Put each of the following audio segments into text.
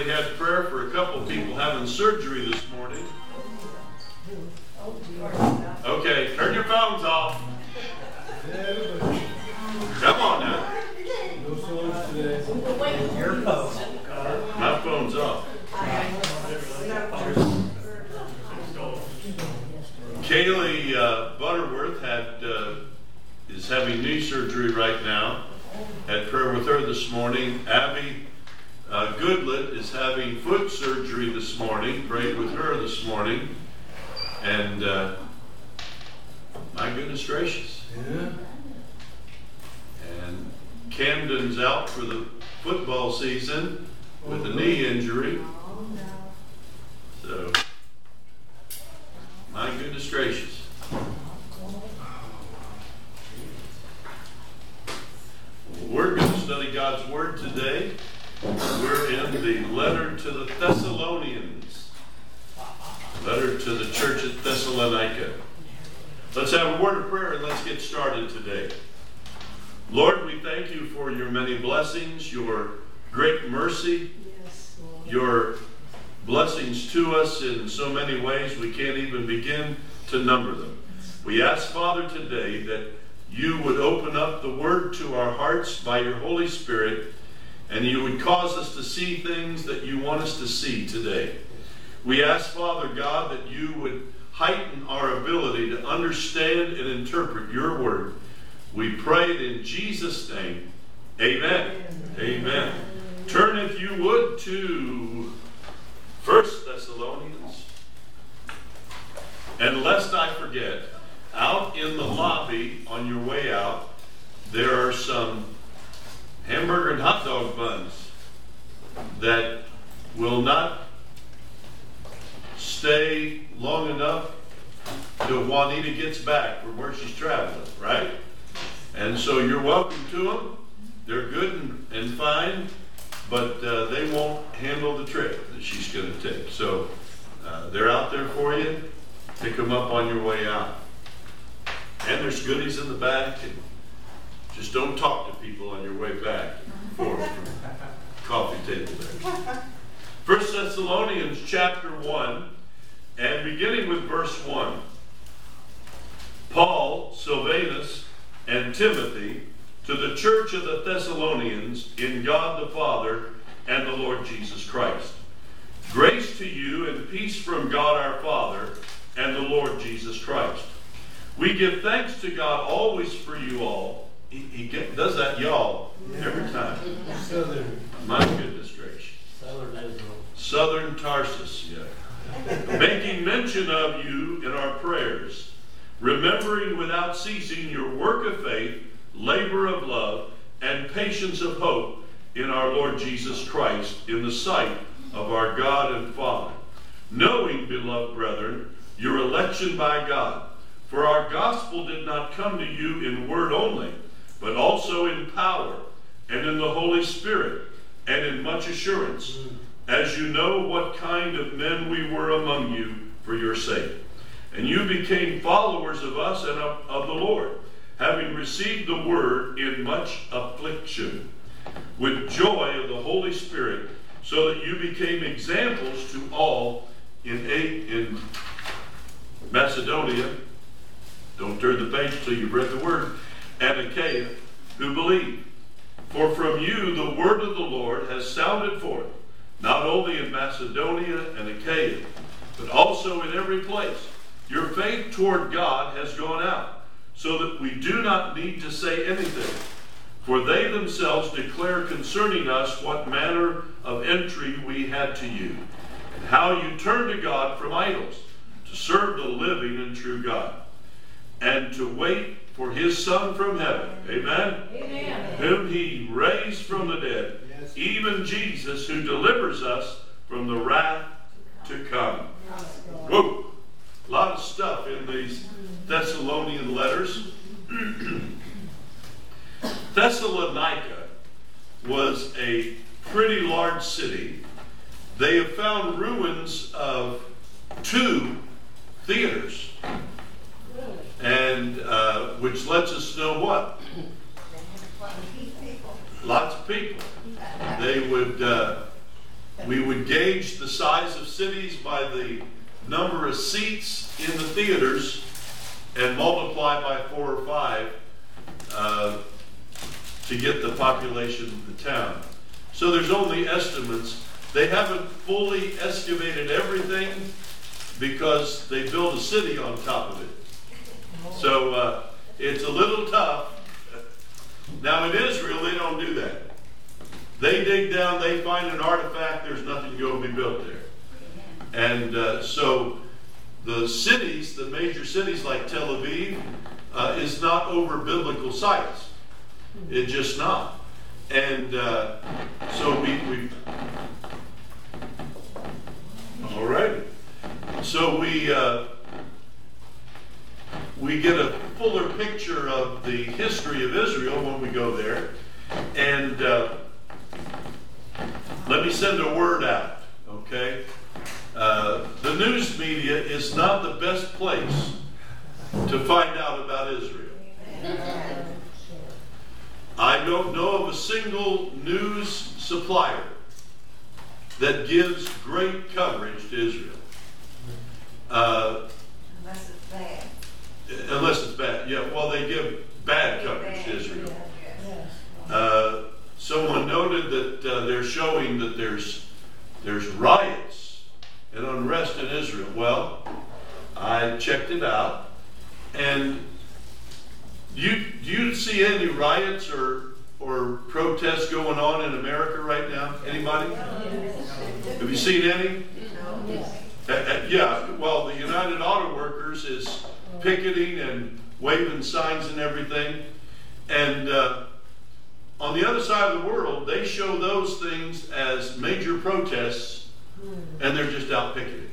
already had prayer for a couple people having surgery this morning. Okay, turn your phones off. Come on now. No phones today. Your. My phone's off. Kaylee uh, Butterworth had uh, is having knee surgery right now. Had prayer with her this morning. Abby uh, Goodlet is having foot surgery this morning. Prayed with her this morning. And uh, my goodness gracious. Yeah. And Camden's out for the football season with a knee injury. So, my goodness gracious. We're going to study God's Word today. We're in the letter to the Thessalonians, letter to the church at Thessalonica. Let's have a word of prayer and let's get started today. Lord, we thank you for your many blessings, your great mercy, your blessings to us in so many ways we can't even begin to number them. We ask, Father, today that you would open up the word to our hearts by your Holy Spirit and you would cause us to see things that you want us to see today. We ask, Father God, that you would heighten our ability to understand and interpret your word. We pray it in Jesus' name. Amen. Amen. Turn, if you would, to First Thessalonians. And lest I forget, out in the lobby on your way out, there are some hamburger and hot dog buns that will not stay long enough till Juanita gets back from where she's traveling, right? And so you're welcome to them. They're good and, and fine, but uh, they won't handle the trip that she's going to take. So uh, they're out there for you. Pick them up on your way out. And there's goodies in the back. And just don't talk to people on your way back for coffee table there. First Thessalonians chapter 1, and beginning with verse 1. Paul, Silvanus, and Timothy to the church of the Thessalonians in God the Father and the Lord Jesus Christ. Grace to you and peace from God our Father and the Lord Jesus Christ. We give thanks to God always for you all. He, he get, does that, y'all, every time. Southern. My goodness gracious. Southern Israel. Southern Tarsus, yeah. Making mention of you in our prayers, remembering without ceasing your work of faith, labor of love, and patience of hope in our Lord Jesus Christ in the sight of our God and Father. Knowing, beloved brethren, your election by God. For our gospel did not come to you in word only, but also in power, and in the Holy Spirit, and in much assurance, mm. as you know what kind of men we were among you for your sake. And you became followers of us and of, of the Lord, having received the word in much affliction, with joy of the Holy Spirit, so that you became examples to all in, in Macedonia. Don't turn the page till you've read the word. And Achaia, who believe. For from you the word of the Lord has sounded forth, not only in Macedonia and Achaia, but also in every place. Your faith toward God has gone out, so that we do not need to say anything. For they themselves declare concerning us what manner of entry we had to you, and how you turned to God from idols, to serve the living and true God, and to wait for his Son from heaven. Amen? Amen. Whom he raised from the dead, Yes. even Jesus, who delivers us from the wrath to come. Whoa! A lot of stuff in these Thessalonian letters. Thessalonica was a pretty large city. They have found ruins of two theaters, and uh, which lets us know what lots of people. They would, uh, we would gauge the size of cities by the number of seats in the theaters and multiply by four or five uh, to get the population of the town. So there's only estimates. They haven't fully excavated everything because they built a city on top of it. So uh, it's a little tough. Now in Israel, they don't do that. They dig down, they find an artifact, there's nothing going to be built there. And uh, so the cities, the major cities like Tel Aviv, uh, is not over biblical sites. It's just not. And uh, so we, we. All right. So we uh, we get a fuller picture of the history of Israel when we go there, and uh, let me send a word out. Okay. Uh, the news media is not the best place to find out about Israel. I don't know of a single news supplier that gives great coverage to Israel. Uh, Unless it's bad. Unless it's bad. Yeah, well, they give bad coverage to Israel. Uh, someone noted that uh, they're showing that there's there's riots and unrest in Israel. Well, I checked it out, and you do you see any riots or or protests going on in America right now? Anybody? Have you seen any? Uh, uh, yeah, well, the United Auto Workers is picketing and waving signs and everything. And uh, on the other side of the world, they show those things as major protests and they're just out picketing.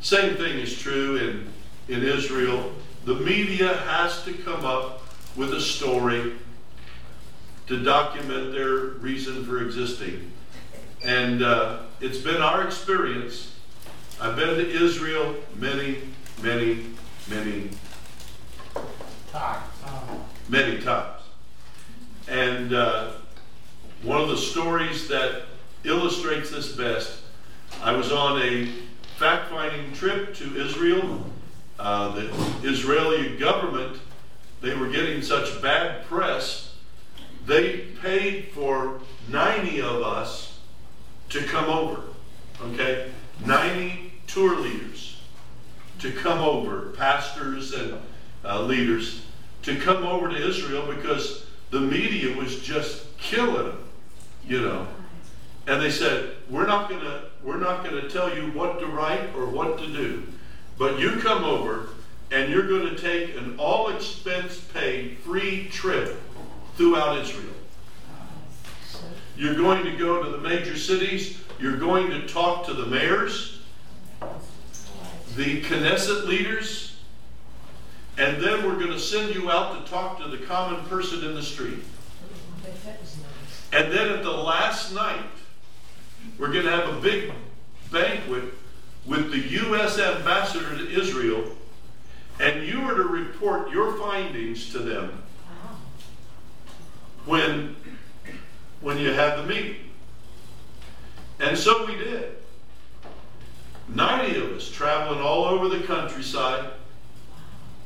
Same thing is true in, in Israel. The media has to come up with a story to document their reason for existing. And uh, it's been our experience. I've been to Israel many, many, many, times. many times. And uh, one of the stories that illustrates this best, I was on a fact finding trip to Israel. Uh, the Israeli government, they were getting such bad press, they paid for 90 of us to come over. Okay? 90 tour leaders to come over, pastors and uh, leaders, to come over to Israel because the media was just killing them, you know. And they said, "We're not gonna, we're not gonna tell you what to write or what to do, but you come over and you're going to take an all-expense-paid free trip throughout Israel. You're going to go to the major cities. You're going to talk to the mayors, the Knesset leaders, and then we're going to send you out to talk to the common person in the street. And then at the last night, we're going to have a big banquet with the U.S. ambassador to Israel, and you are to report your findings to them when, when you have the meeting. And so we did. 90 of us traveling all over the countryside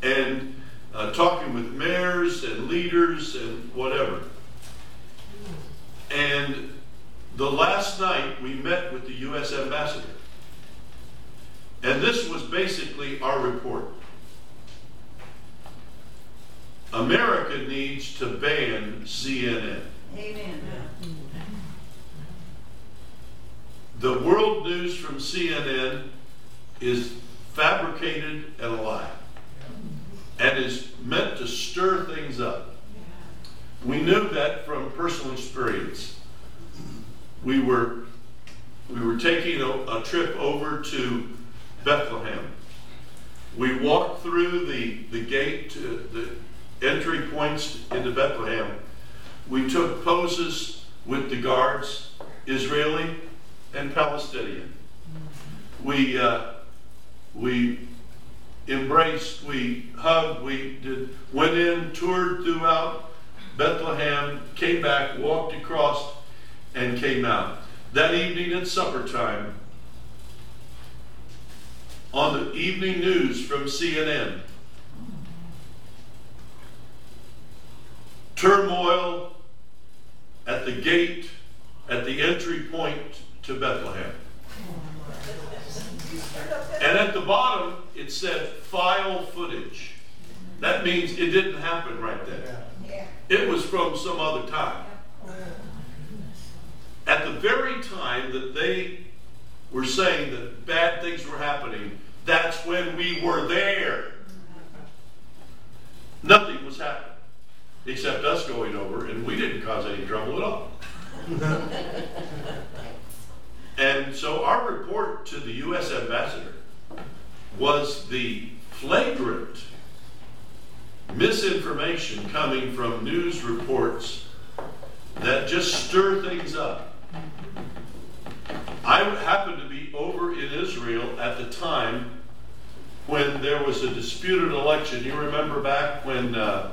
and uh, talking with mayors and leaders and whatever. And the last night we met with the U.S. ambassador. And this was basically our report. America needs to ban CNN. Amen. The world news from CNN is fabricated and a lie and is meant to stir things up. We knew that from personal experience. We were we were taking a, a trip over to Bethlehem. We walked through the, the gate to the entry points into Bethlehem. We took poses with the guards, Israeli and Palestinian. We uh, we embraced, we hugged, we did, went in, toured throughout Bethlehem, came back, walked across, and came out. That evening at supper time, on the evening news from CNN. Turmoil at the gate, at the entry point to Bethlehem. And at the bottom, it said file footage. That means it didn't happen right then. It was from some other time. At the very time that they were saying that bad things were happening, that's when we were there. Nothing was happening except us going over, and we didn't cause any trouble at all. and so our report to the U.S. ambassador was the flagrant misinformation coming from news reports that just stir things up. I happened to be over in Israel at the time when there was a disputed election. You remember back when uh,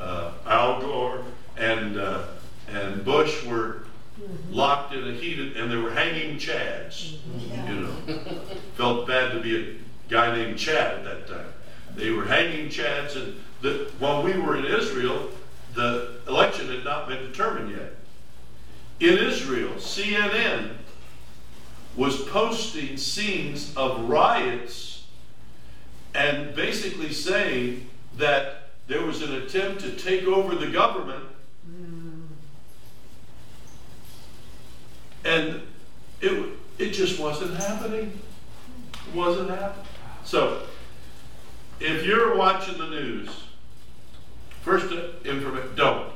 uh, Al Gore and uh, and Bush were locked in a heated, and they were hanging Chads. You know, felt bad to be a guy named Chad at that time. They were hanging Chads, and the, when we were in Israel, the election had not been determined yet. In Israel, CNN was posting scenes of riots and basically saying that there was an attempt to take over the government. And it, it just wasn't happening. It wasn't happening. So, if you're watching the news, first uh, information, don't.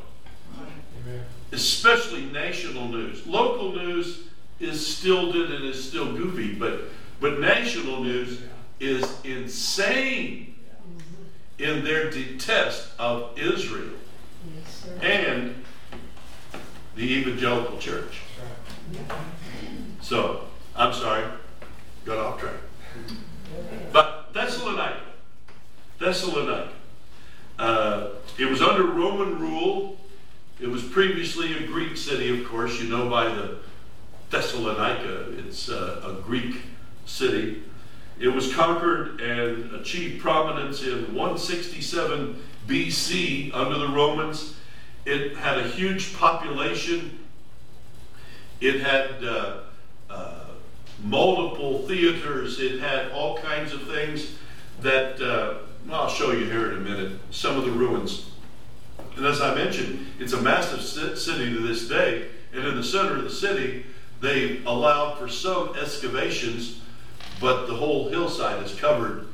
Amen. Especially national news. Local news is stilted and is still goofy, but, but national news is insane in their detest of Israel and the evangelical church. So, I'm sorry, got off track. But Thessalonica, Thessalonica, uh, it was under Roman rule. It was previously a Greek city, of course, you know by the Thessalonica. It's uh, a Greek city. It was conquered and achieved prominence in 167 BC under the Romans. It had a huge population. It had uh, uh, multiple theaters. It had all kinds of things that, uh, I'll show you here in a minute, some of the ruins. And as I mentioned, it's a massive city to this day. And in the center of the city, they allowed for some excavations, but the whole hillside is covered.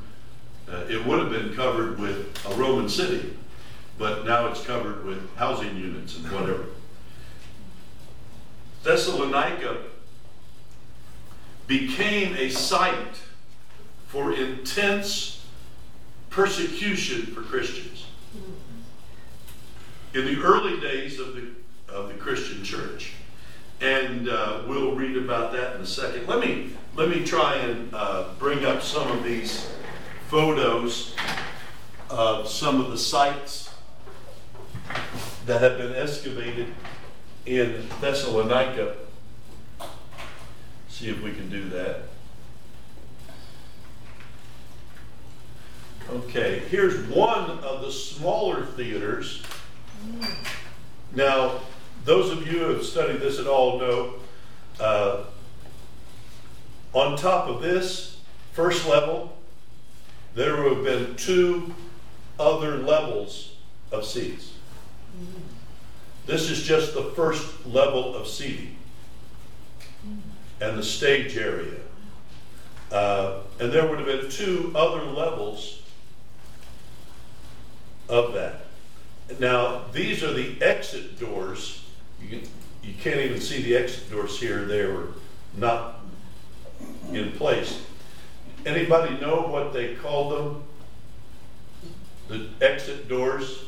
Uh, it would have been covered with a Roman city, but now it's covered with housing units and whatever. Thessalonica became a site for intense persecution for Christians. In the early days of the, of the Christian church. And uh, we'll read about that in a second. Let me, let me try and uh, bring up some of these photos of some of the sites that have been excavated in Thessalonica. See if we can do that. Okay, here's one of the smaller theaters. Now, those of you who have studied this at all know uh, on top of this first level, there would have been two other levels of seats. This is just the first level of seating and the stage area. Uh, and there would have been two other levels of that. Now, these are the exit doors. You, you can't even see the exit doors here. They were not in place. Anybody know what they called them? The exit doors?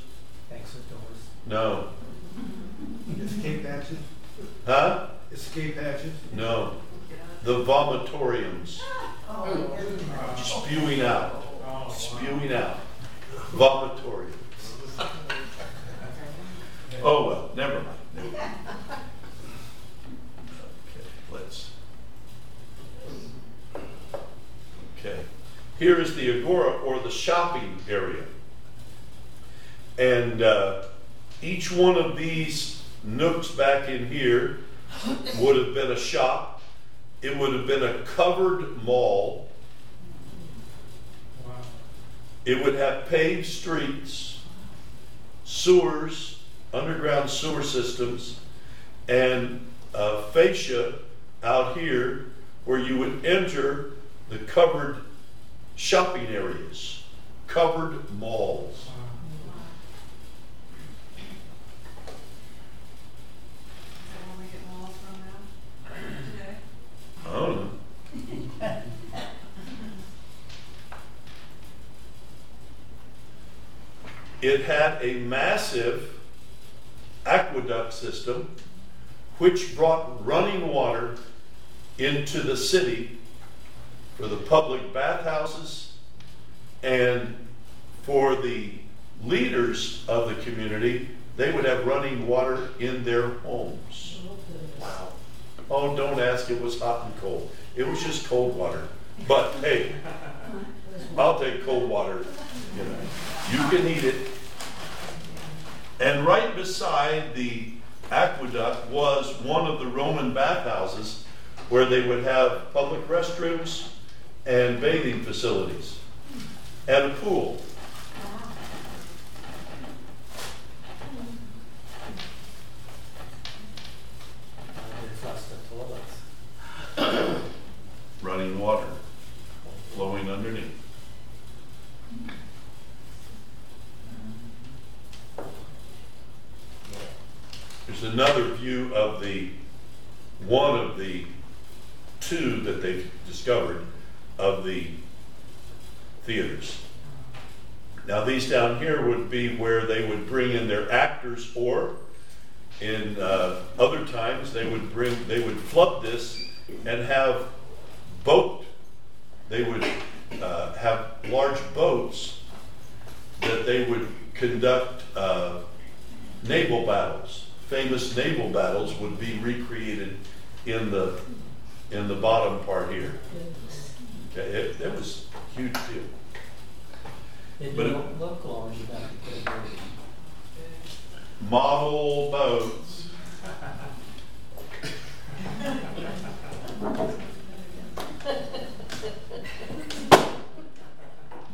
Exit doors. No. Escape hatches. Huh? Escape hatches. No. The vomitoriums. Spewing out. Spewing out. Vomitoriums. Oh, well, never mind. Never mind. Okay, let's. Okay. here is the agora or the shopping area. And uh, each one of these nooks back in here would have been a shop. It would have been a covered mall. It would have paved streets, sewers, underground sewer systems, and uh, fascia out here where you would enter the covered shopping areas, covered malls. Wow. Is that when we get walls from now? Today? It had a massive aqueduct system which brought running water into the city for the public bathhouses and for the leaders of the community, they would have running water in their homes. Oh, don't ask, it was hot and cold. It was just cold water. But hey, I'll take cold water, you know. You can eat it. And right beside the aqueduct was one of the Roman bathhouses where they would have public restrooms and bathing facilities and a pool. They flush the toilets. running water flowing underneath. There's another view of the, one of the two that they've discovered of the theaters. Now, these down here would be where they would bring in their actors, or in uh, other times, they would bring, they would flood this and have boat. They would uh, have large boats that they would conduct uh, naval battles. Famous naval battles would be recreated in the in the bottom part here. Okay, it, it was a huge deal. They But it- local owners about to put it. Model boats.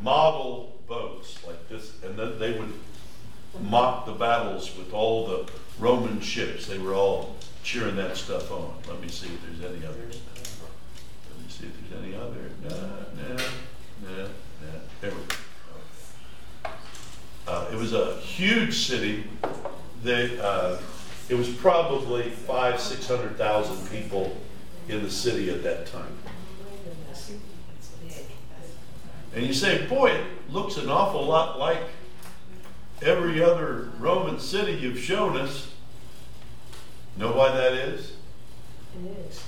Model boats like this, and then they would mock the battles with all the Roman ships. They were all cheering that stuff on. Let me see if there's any others. Let me see if there's any other. No, no, no, no. There we go. Uh, it was a huge city. They, uh, it was probably five, six hundred thousand people in the city at that time. And you say, boy, it looks an awful lot like every other Roman city you've shown us. Know why that is?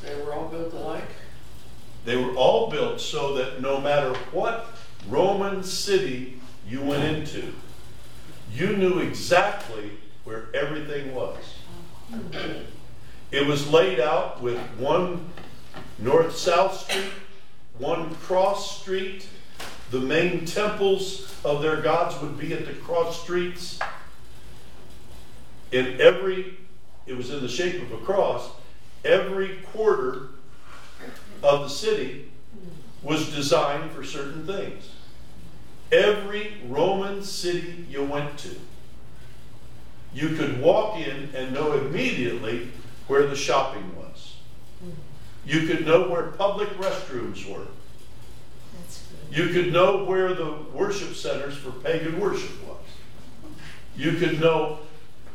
They were all built alike? They were all built so that no matter what Roman city you went into, you knew exactly where everything was. It was laid out with one north south street, one cross street. The main temples of their gods would be at the cross streets. In every, it was in the shape of a cross, every quarter of the city was designed for certain things. Every Roman city you went to, you could walk in and know immediately where the shopping was. You could know where public restrooms were. You could know where the worship centers for pagan worship was. You could know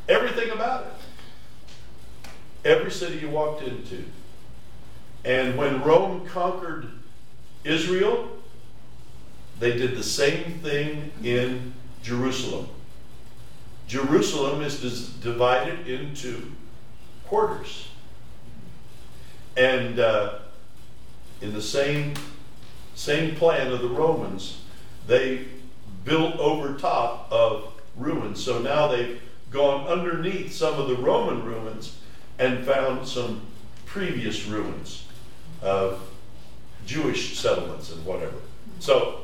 everything about it. Every city you walked into. And when Rome conquered Israel, they did the same thing in Jerusalem. Jerusalem is divided into quarters. And uh, in the same, same plan of the Romans, they built over top of ruins. So now they've gone underneath some of the Roman ruins and found some previous ruins of Jewish settlements and whatever. So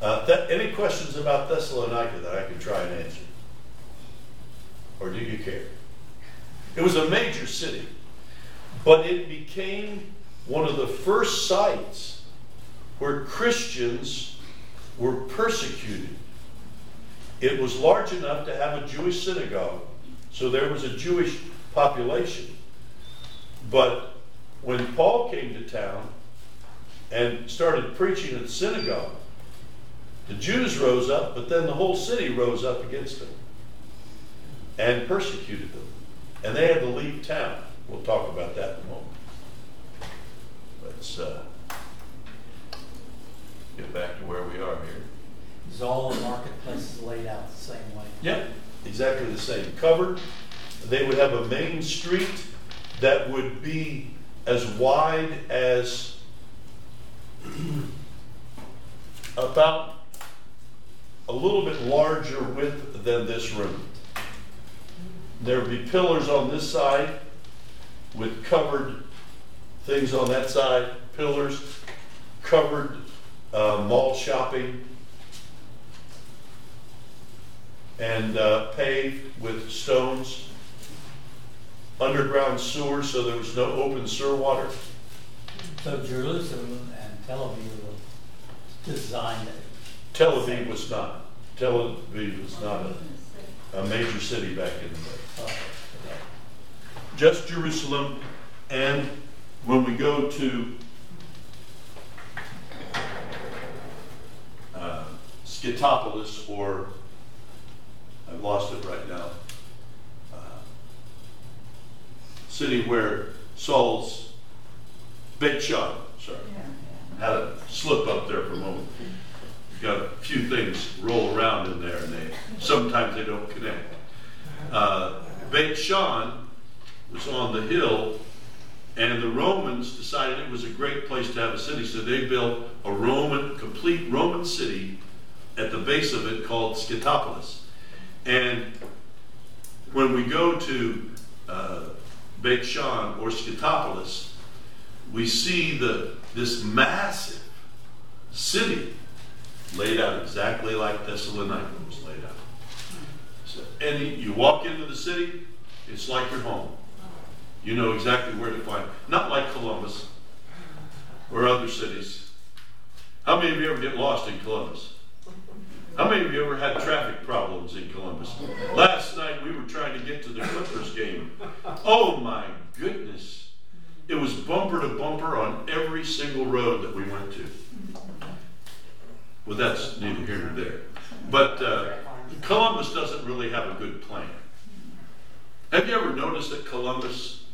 Uh, that, any questions about Thessalonica that I can try and answer? Or do you care? It was a major city, but it became one of the first sites where Christians were persecuted. It was large enough to have a Jewish synagogue, so there was a Jewish population. But when Paul came to town and started preaching at the synagogue, the Jews rose up, but then the whole city rose up against them and persecuted them. And they had to leave town. We'll talk about that in a moment. Let's uh, get back to where we are here. Is all the marketplaces laid out the same way? Yep, exactly the same. Covered. They would have a main street that would be as wide as about a little bit larger width than this room. There would be pillars on this side with covered things on that side, pillars, covered uh, mall shopping, and uh, paved with stones, underground sewers so there was no open sewer water. So Jerusalem and Tel Aviv designed, Tel Aviv was not. Tel Aviv was not a, a major city back in the day. Just Jerusalem, and when we go to uh, Scythopolis, or I've lost it right now, uh, city where Saul's Beit Shan, sorry, had a slip up there for a moment. Got a few things roll around in there, and they sometimes they don't connect. Uh, Beit Shan was on the hill, and the Romans decided it was a great place to have a city, so they built a Roman, complete Roman city at the base of it called Scythopolis. And when we go to uh, Beit Shan or Scythopolis, we see the this massive city laid out exactly like Thessalonica was laid out. So, and you walk into the city, it's like your home. You know exactly where to find. Not like Columbus or other cities. How many of you ever get lost in Columbus? How many of you ever had traffic problems in Columbus? Last night we were trying to get to the Clippers game. Oh my goodness. It was bumper to bumper on every single road that we went to. Well, that's neither here nor there. But uh, Columbus doesn't really have a good plan. Have you ever noticed that Columbus,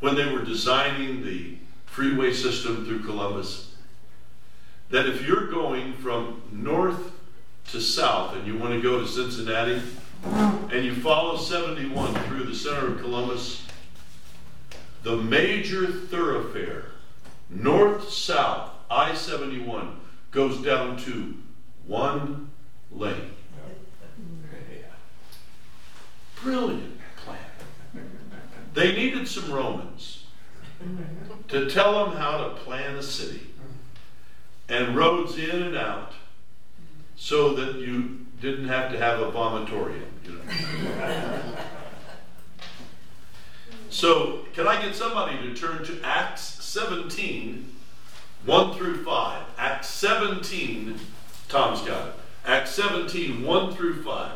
when they were designing the freeway system through Columbus, that if you're going from north to south and you want to go to Cincinnati and you follow 71 through the center of Columbus, the major thoroughfare, north south, I 71, goes down to one lane. Brilliant plan. They needed some Romans to tell them how to plan a city and roads in and out so that you didn't have to have a vomitorium. You know. so, can I get somebody to turn to Acts 17, 1 through 5? Acts 17, Tom's got it. Acts 17, 1 through 5.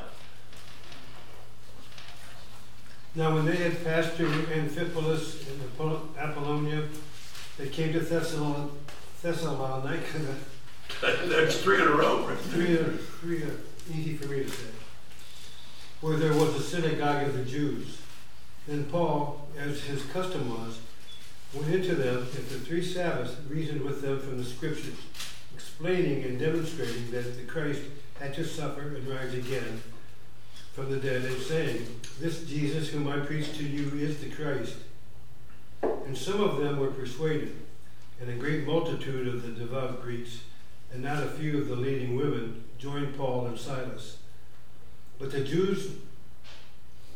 Now, when they had passed through Amphipolis and Apollonia, they came to Thessalon- Thessalonica, That's three in a row. right? three, three, easy for me to say, where there was a synagogue of the Jews. Then Paul, as his custom was, went into them after three Sabbaths, reasoned with them from the Scriptures, explaining and demonstrating that the Christ had to suffer and rise again from the dead, and saying, This Jesus whom I preach to you is the Christ. And some of them were persuaded, and a great multitude of the devout Greeks, and not a few of the leading women, joined Paul and Silas. But the Jews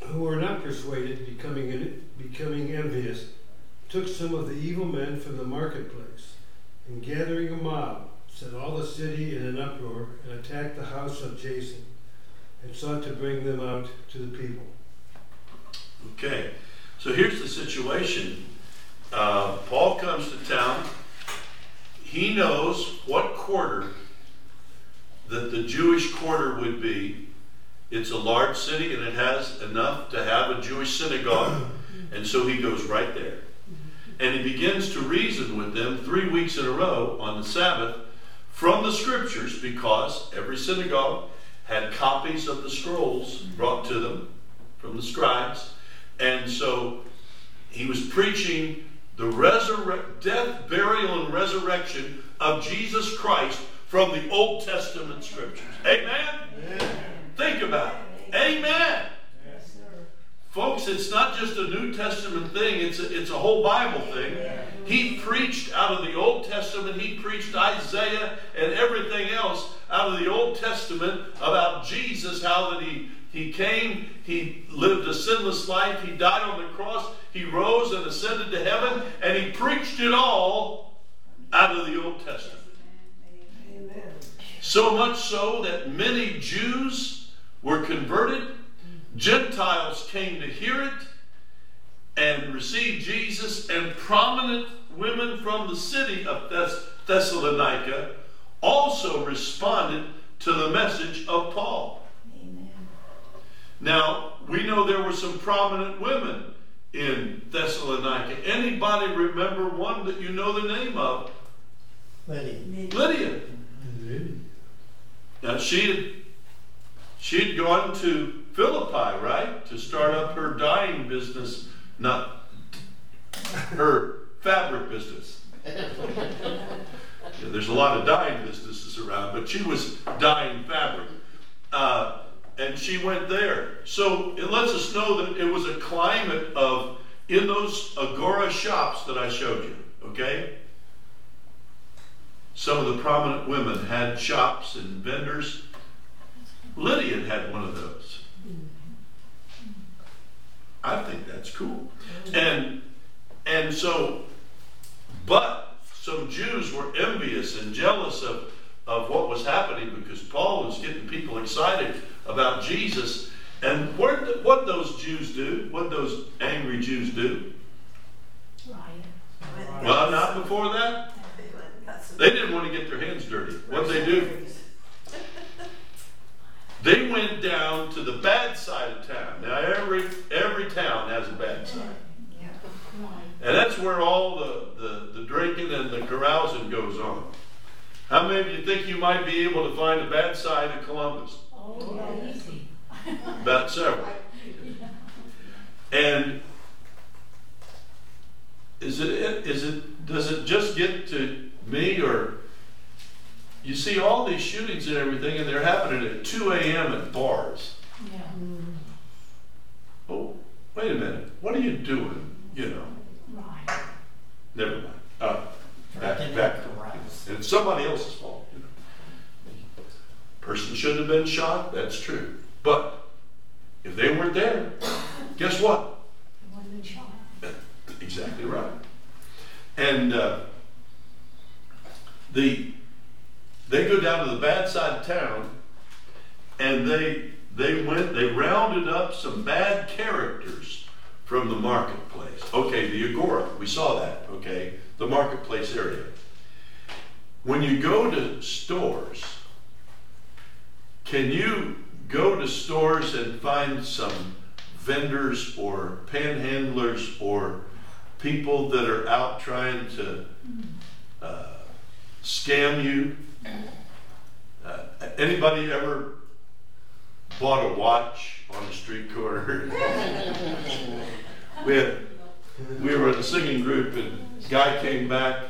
who were not persuaded, becoming, becoming envious, took some of the evil men from the marketplace, and gathering a mob, set all the city in an uproar and attacked the house of Jason and sought to bring them out to the people. Okay, so here's the situation. Uh, Paul comes to town. He knows what quarter that the Jewish quarter would be. It's a large city and it has enough to have a Jewish synagogue. And so he goes right there. And he begins to reason with them three weeks in a row on the Sabbath from the scriptures because every synagogue had copies of the scrolls brought to them from the scribes. And so he was preaching the resurre- death, burial, and resurrection of Jesus Christ from the Old Testament scriptures. Amen? Think about it. Amen. Folks, it's not just a New Testament thing, it's a, it's a whole Bible thing. He preached out of the Old Testament, he preached Isaiah and everything else out of the Old Testament about Jesus, how that he, he came, he lived a sinless life, he died on the cross, he rose and ascended to heaven, and he preached it all out of the Old Testament. Amen. So much so that many Jews were converted, Gentiles came to hear it and received Jesus, and prominent women from the city of Thess- Thessalonica also responded to the message of Paul. Amen. Now, we know there were some prominent women in Thessalonica. Anybody remember one that you know the name of? Lydia. Lydia. Mm-hmm. Now she had she had gone to Philippi, right, to start up her dyeing business, not her fabric business. Yeah, there's a lot of dyeing businesses around, but she was dyeing fabric, uh, and she went there. So it lets us know that it was a climate of in those agora shops that I showed you. Okay, some of the prominent women had shops and vendors. Lydia had one of those. I think that's cool. And and so, but some Jews were envious and jealous of, of what was happening because Paul was getting people excited about Jesus. And what what those Jews do, what those angry Jews do? Well, not before that. They didn't want to get their hands dirty. What did they do? They went down to the bad side of town. Now every every town has a bad side. And that's where all the, the, the drinking and the carousing goes on. How many of you think you might be able to find a bad side of Columbus? Oh, About several. And is it is it does it just get to me or you see all these shootings and everything and they're happening at 2 a.m. at bars. Yeah. Oh, wait a minute. What are you doing? You know. Right. Never mind. Uh, back, back. at the house. It's somebody else's fault. You know. Person shouldn't have been shot. That's true. But if they weren't there, guess what? They wouldn't have been shot. Exactly right. And uh, the they go down to the bad side of town, and they they went they rounded up some bad characters from the marketplace. Okay, the agora we saw that. Okay, the marketplace area. When you go to stores, can you go to stores and find some vendors or panhandlers or people that are out trying to uh, scam you? Uh, anybody ever bought a watch on a street corner? we had, we were in a singing group and a guy came back.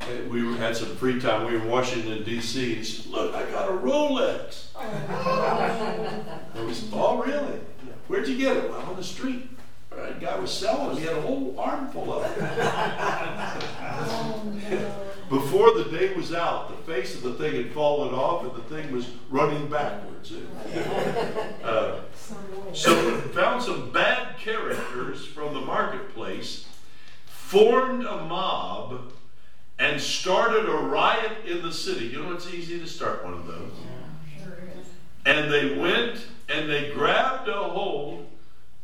and We were, had some free time. We were in Washington D.C. He said, "Look, I got a Rolex." We said, "Oh, really? Where'd you get it?" Well, on the street. Right, guy was selling. He had a whole armful of it. Before the day was out, the face of the thing had fallen off, and the thing was running backwards. Uh, so found some bad characters from the marketplace, formed a mob, and started a riot in the city. You know, it's easy to start one of those. Sure is. And they went and they grabbed a hold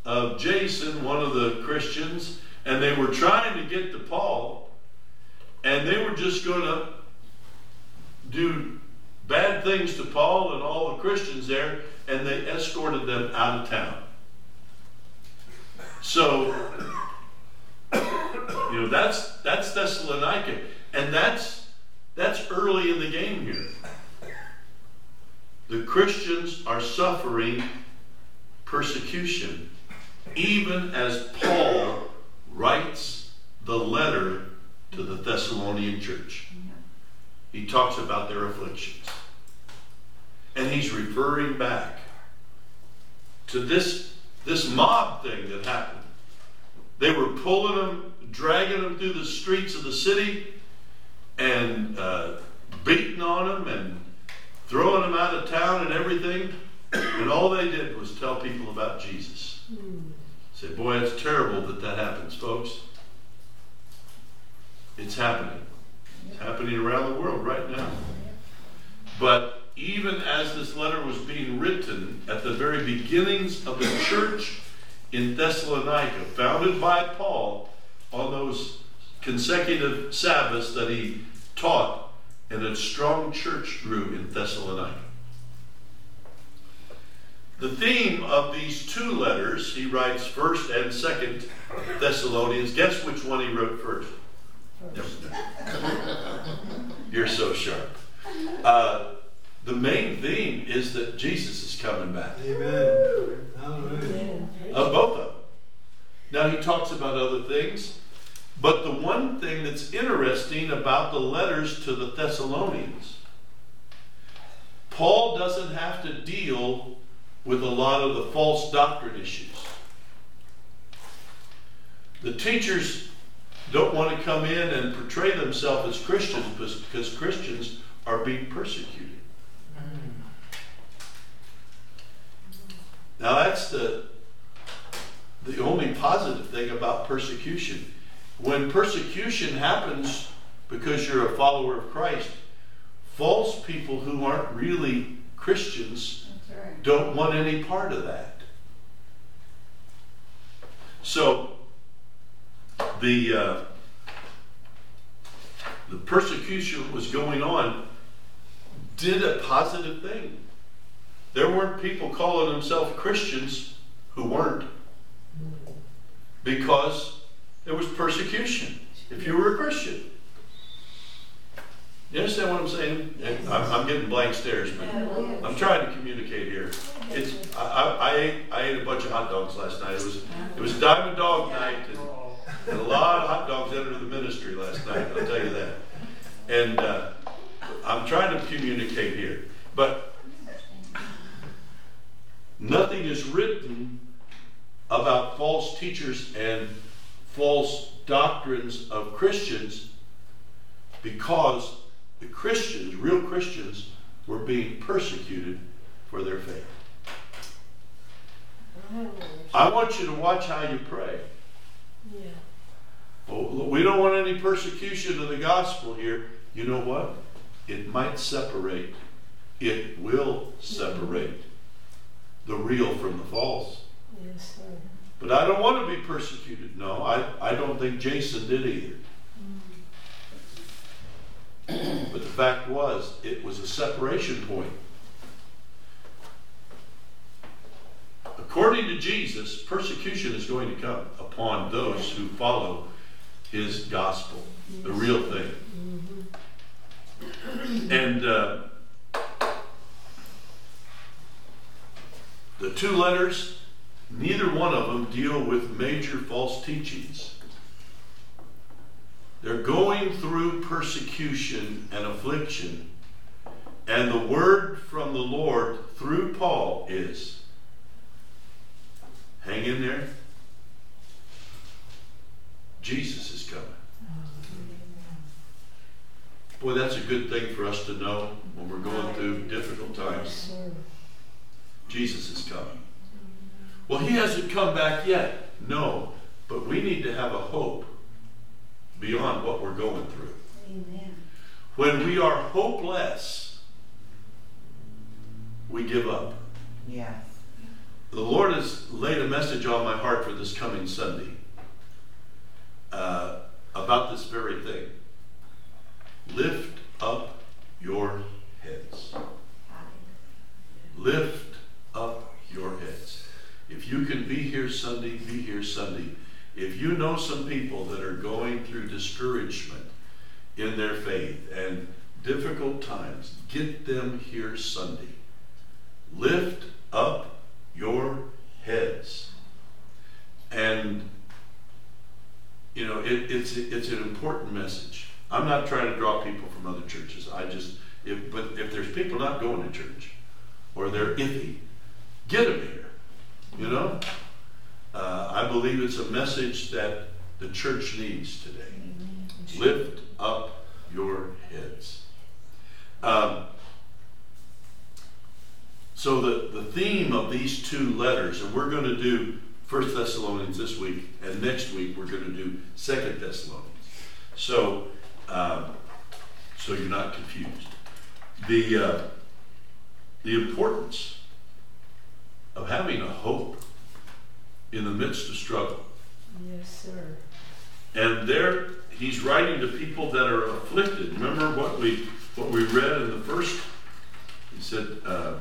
of Jason, one of the Christians, and they were trying to get to Paul, and they were just going to do bad things to Paul and all the Christians there, and they escorted them out of town. So, you know, that's that's Thessalonica, and that's that's early in the game here. The Christians are suffering persecution, even as Paul writes the letter to the Thessalonian church. He talks about their afflictions. And he's referring back to this, this mob thing that happened. They were pulling them, dragging them through the streets of the city, and uh, beating on them and throwing them out of town and everything. And all they did was tell people about Jesus. Say, boy, it's terrible that that happens, folks. It's happening. It's happening around the world right now. But even as this letter was being written at the very beginnings of the church in Thessalonica, founded by Paul on those consecutive Sabbaths that he taught, and a strong church grew in Thessalonica. The theme of these two letters, he writes first and second Thessalonians. Guess which one he wrote first? You're so sharp. Uh, the main theme is that Jesus is coming back. Amen. Hallelujah. Of both of them. Now he talks about other things, but the one thing that's interesting about the letters to the Thessalonians, Paul doesn't have to deal with a lot of the false doctrine issues. The teachers don't want to come in and portray themselves as Christians because Christians are being persecuted. Now that's the the only positive thing about persecution. When persecution happens because you're a follower of Christ, false people who aren't really Christians right. don't want any part of that. So the uh, the persecution that was going on did a positive thing. There weren't people calling themselves Christians who weren't because there was persecution if you were a Christian. You understand what I'm saying? And I'm, I'm getting blank stares, but I'm trying to communicate here. It's I, I, I ate I ate a bunch of hot dogs last night. It was it was Diamond Dog night, and, and a lot of hot dogs entered the ministry last night. I'll tell you that. And uh, I'm trying to communicate here, but nothing is written about false teachers and false doctrines of Christians because the Christians, real Christians, were being persecuted for their faith. I want you to watch how you pray. Yeah. Oh, well, we don't want any persecution of the gospel here. You know what? It might separate. It will separate the real from the false. Yes, sir. But I don't want to be persecuted. No, I, I don't think Jason did either. But the fact was, it was a separation point. According to Jesus, persecution is going to come upon those who follow his gospel, the real thing. And uh, the two letters, neither one of them deal with major false teachings. They're going through persecution and affliction. And the word from the Lord through Paul is hang in there. Jesus is coming. Boy, that's a good thing for us to know when we're going through difficult times. Jesus is coming. Well, he hasn't come back yet. No, but we need to have a hope beyond what we're going through. Amen. When we are hopeless, we give up. Yes. The Lord has laid a message on my heart for this coming Sunday uh, about this very thing. Lift up your heads. Lift up your heads. If you can be here Sunday, be here Sunday. If you know some people that are going through discouragement in their faith and difficult times, get them here Sunday. Lift up your heads. And you know, it, it's it's an important message. I'm not trying to draw people from other churches. I just, if, but if there's people not going to church or they're iffy, get them here. You know, uh, I believe it's a message that the church needs today. Lift up your heads. Um, so the, the theme of these two letters, and we're going to do First Thessalonians this week, and next week we're going to do Second Thessalonians. So, um, so you're not confused. The uh, the importance of having a hope in the midst of struggle. Yes, sir. And there, he's writing to people that are afflicted. Remember what we what we read in the first. He said, uh,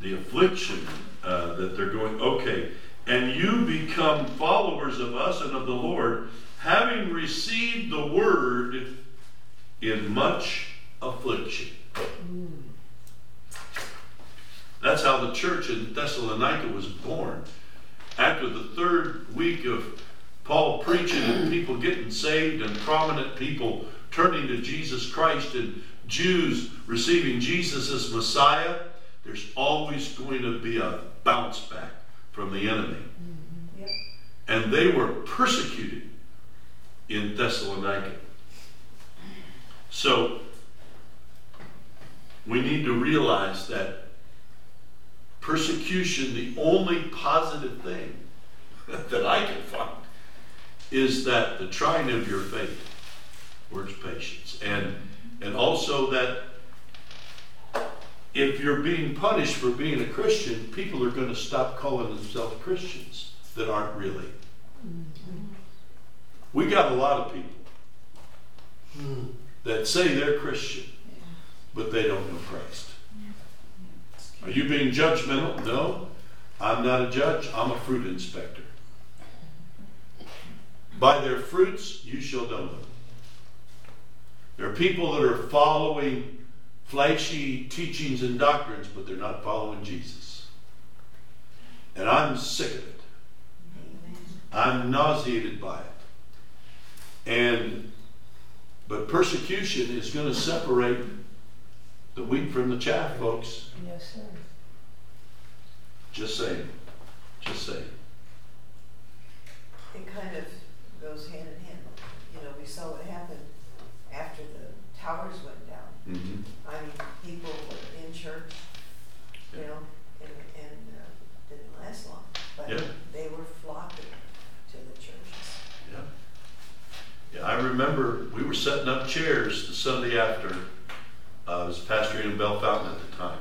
the affliction uh, that they're going. Okay, and you become followers of us and of the Lord, having received the word in much affliction. That's how the church in Thessalonica was born. After the third week of Paul preaching and people getting saved and prominent people turning to Jesus Christ and Jews receiving Jesus as Messiah, there's always going to be a bounce back from the enemy. Yep. And they were persecuted in Thessalonica. So we need to realize that persecution, the only positive thing that I can find, is that the trying of your faith works patience. And and also that if you're being punished for being a Christian, people are going to stop calling themselves Christians that aren't really. We got a lot of people Hmm. that say they're Christian, but they don't know Christ. Are you being judgmental? No. I'm not a judge, I'm a fruit inspector. By their fruits you shall know them. There are people that are following flashy teachings and doctrines, but they're not following Jesus. And I'm sick of it. I'm nauseated by it. And but persecution is going to separate the wheat from the chaff, folks. Yes, sir. Just saying. Just saying. It kind of goes hand in hand. You know, we saw what happened after the towers went down. hmm I mean, people were in church, you know, and, and uh, didn't last long. But Yeah. they were flocking to the churches. Yeah. Yeah, I remember we were setting up chairs the Sunday after. Uh, I was pastoring in Bellefontaine at the time.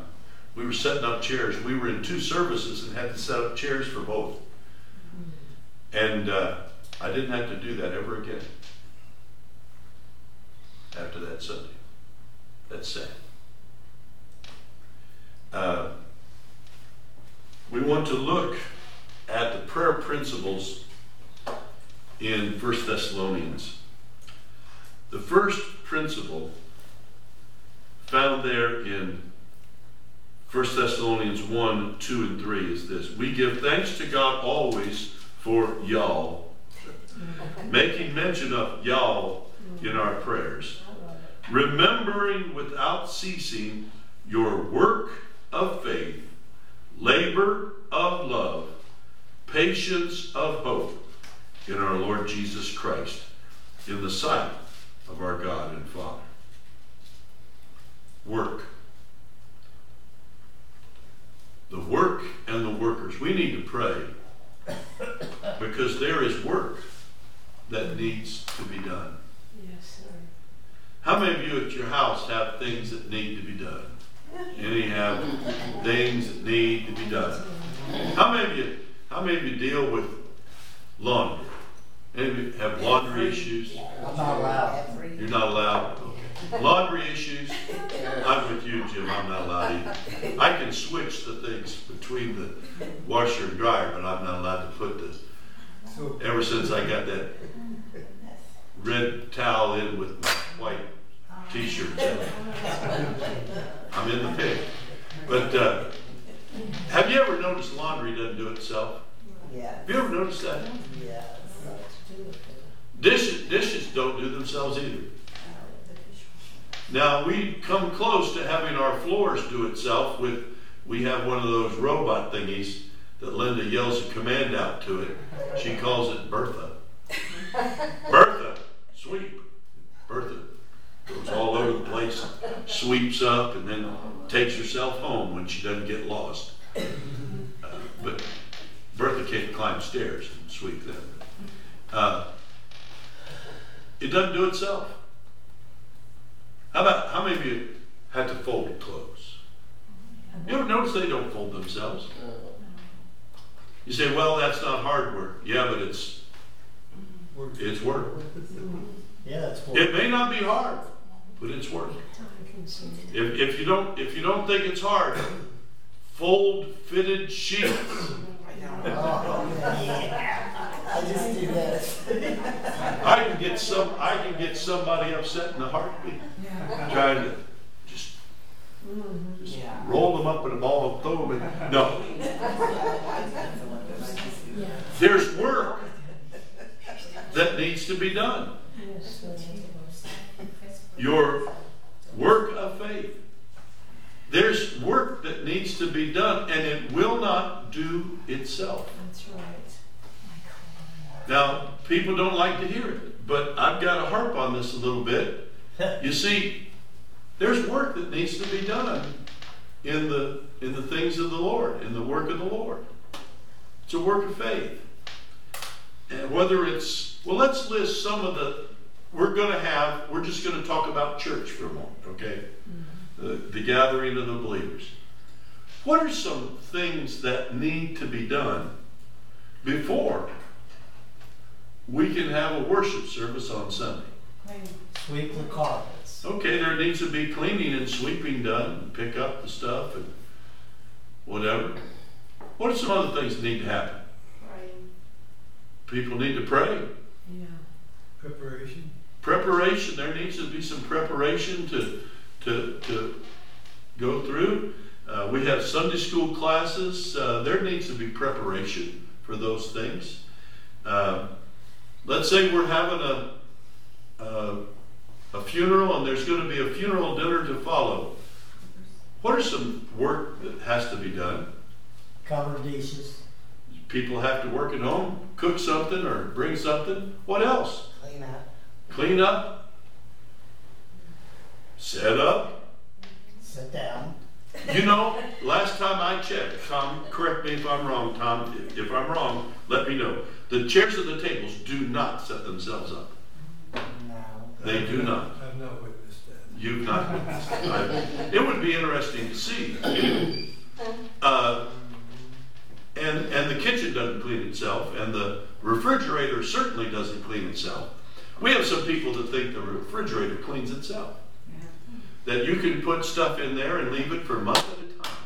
We were setting up chairs. We were in two services and had to set up chairs for both. And uh, I didn't have to do that ever again after that Sunday. That's sad. Uh, we want to look at the prayer principles in 1 Thessalonians. The first principle found there in 1 Thessalonians 1, 2, and 3 is this. We give thanks to God always for y'all, making mention of y'all in our prayers, remembering without ceasing your work of faith, labor of love, patience of hope in our Lord Jesus Christ, in the sight of our God and Father. Work. The work and the workers. We need to pray because there is work. that needs to be done? Yes, sir. How many of you at your house have things that need to be done? Any have things that need to be done? How many of you, how many of you deal with laundry? Any of you have laundry issues? I'm not allowed. You're not allowed? Laundry issues? I'm with you, Jim, I'm not allowed either. I can switch the things between the washer and dryer, but I'm not allowed to put the, ever since I got that red towel in with my white t-shirts. I'm in the pig. But, uh, have you ever noticed laundry doesn't do itself? Yeah, Have you ever noticed that? yeah. Dishes, dishes don't do themselves either. Now, we come close to having our floors do itself with, we have one of those robot thingies that Linda yells a command out to it. She calls it Bertha. Bertha, sweep. Bertha goes all over the place, sweeps up, and then takes herself home when she doesn't get lost. Uh, But Bertha can't climb stairs and sweep them. Uh, it doesn't do itself. How about how many of you had to fold clothes? Mm-hmm. You ever notice they don't fold themselves? You say, well, that's not hard work. Yeah, but it's mm-hmm. it's work. Yeah, it's for. It may not be hard, but it's work. If, if you don't if you don't think it's hard, fold fitted sheets. Oh, yeah. I just do that. I can get some I can get somebody upset in a heartbeat trying to just just Yeah. roll them up in a ball and throw them in. No, there's work that needs to be done. Your work of faith. There's work that needs to be done, and it will not do itself. That's right. Now, people don't like to hear it, but I've got to harp on this a little bit. You see, there's work that needs to be done in the in the things of the Lord, in the work of the Lord. It's a work of faith. And whether it's well, let's list some of the we're going to have. We're just going to talk about church for a moment, okay? Mm-hmm. The, the gathering of the believers. What are some things that need to be done before we can have a worship service on Sunday? Sweep the carpets. Okay, there needs to be cleaning and sweeping done, and pick up the stuff and whatever. What are some other things that need to happen? People need to pray. Yeah. preparation. Preparation, there needs to be some preparation to, to, to go through. Uh, we have Sunday school classes, uh, there needs to be preparation for those things. Uh, let's say we're having a, a, a funeral and there's going to be a funeral dinner to follow. What are some work that has to be done? Cover dishes. People have to work at home, cook something or bring something. What else? Clean up. Clean up, set up. Sit down. You know, last time I checked, Tom, correct me if I'm wrong, Tom. If, if I'm wrong, let me know. The chairs and the tables do not set themselves up. No. They do not. I've not witnessed that. You've not. I, it would be interesting to see. Uh, and and the kitchen doesn't clean itself, and the refrigerator certainly doesn't clean itself. We have some people that think the refrigerator cleans itself. That you can put stuff in there and leave it for months at a time.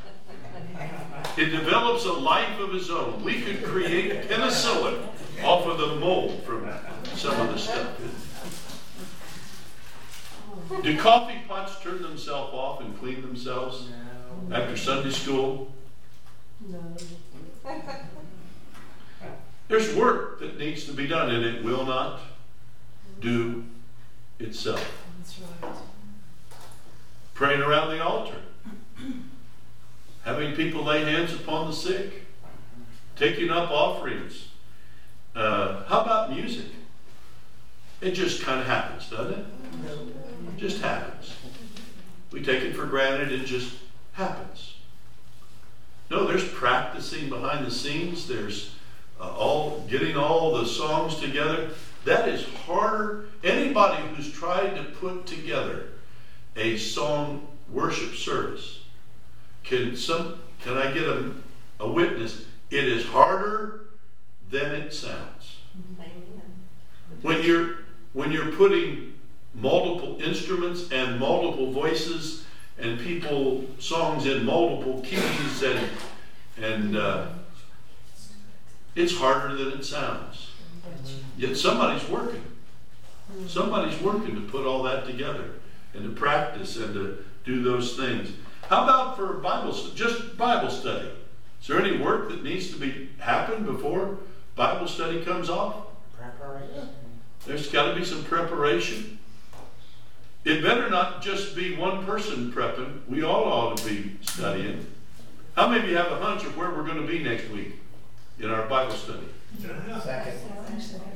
It develops a life of its own. We could create penicillin off of the mold from some of the stuff. Do coffee pots turn themselves off and clean themselves after Sunday school? No. There's work that needs to be done, and it will not do itself. That's right. Praying around the altar, having people lay hands upon the sick, taking up offerings. Uh, how about music? It just kind of happens, doesn't it? It just happens. We take it for granted, it just happens. No, there's practicing behind the scenes. There's uh, all getting all the songs together. That is harder. Anybody who's tried to put together a song worship service, can some can I get a, a witness? It is harder than it sounds. When you're when you're putting multiple instruments and multiple voices and people songs in multiple keys and and uh, it's harder than it sounds. Yet somebody's working. Somebody's working to put all that together and to practice and to do those things. How about for Bible stu- just Bible study? Is there any work that needs to be happen before Bible study comes off? Preparation. There's got to be some preparation. It better not just be one person prepping. We all ought to be studying. How many of you have a hunch of where we're going to be next week in our Bible study? Second. Second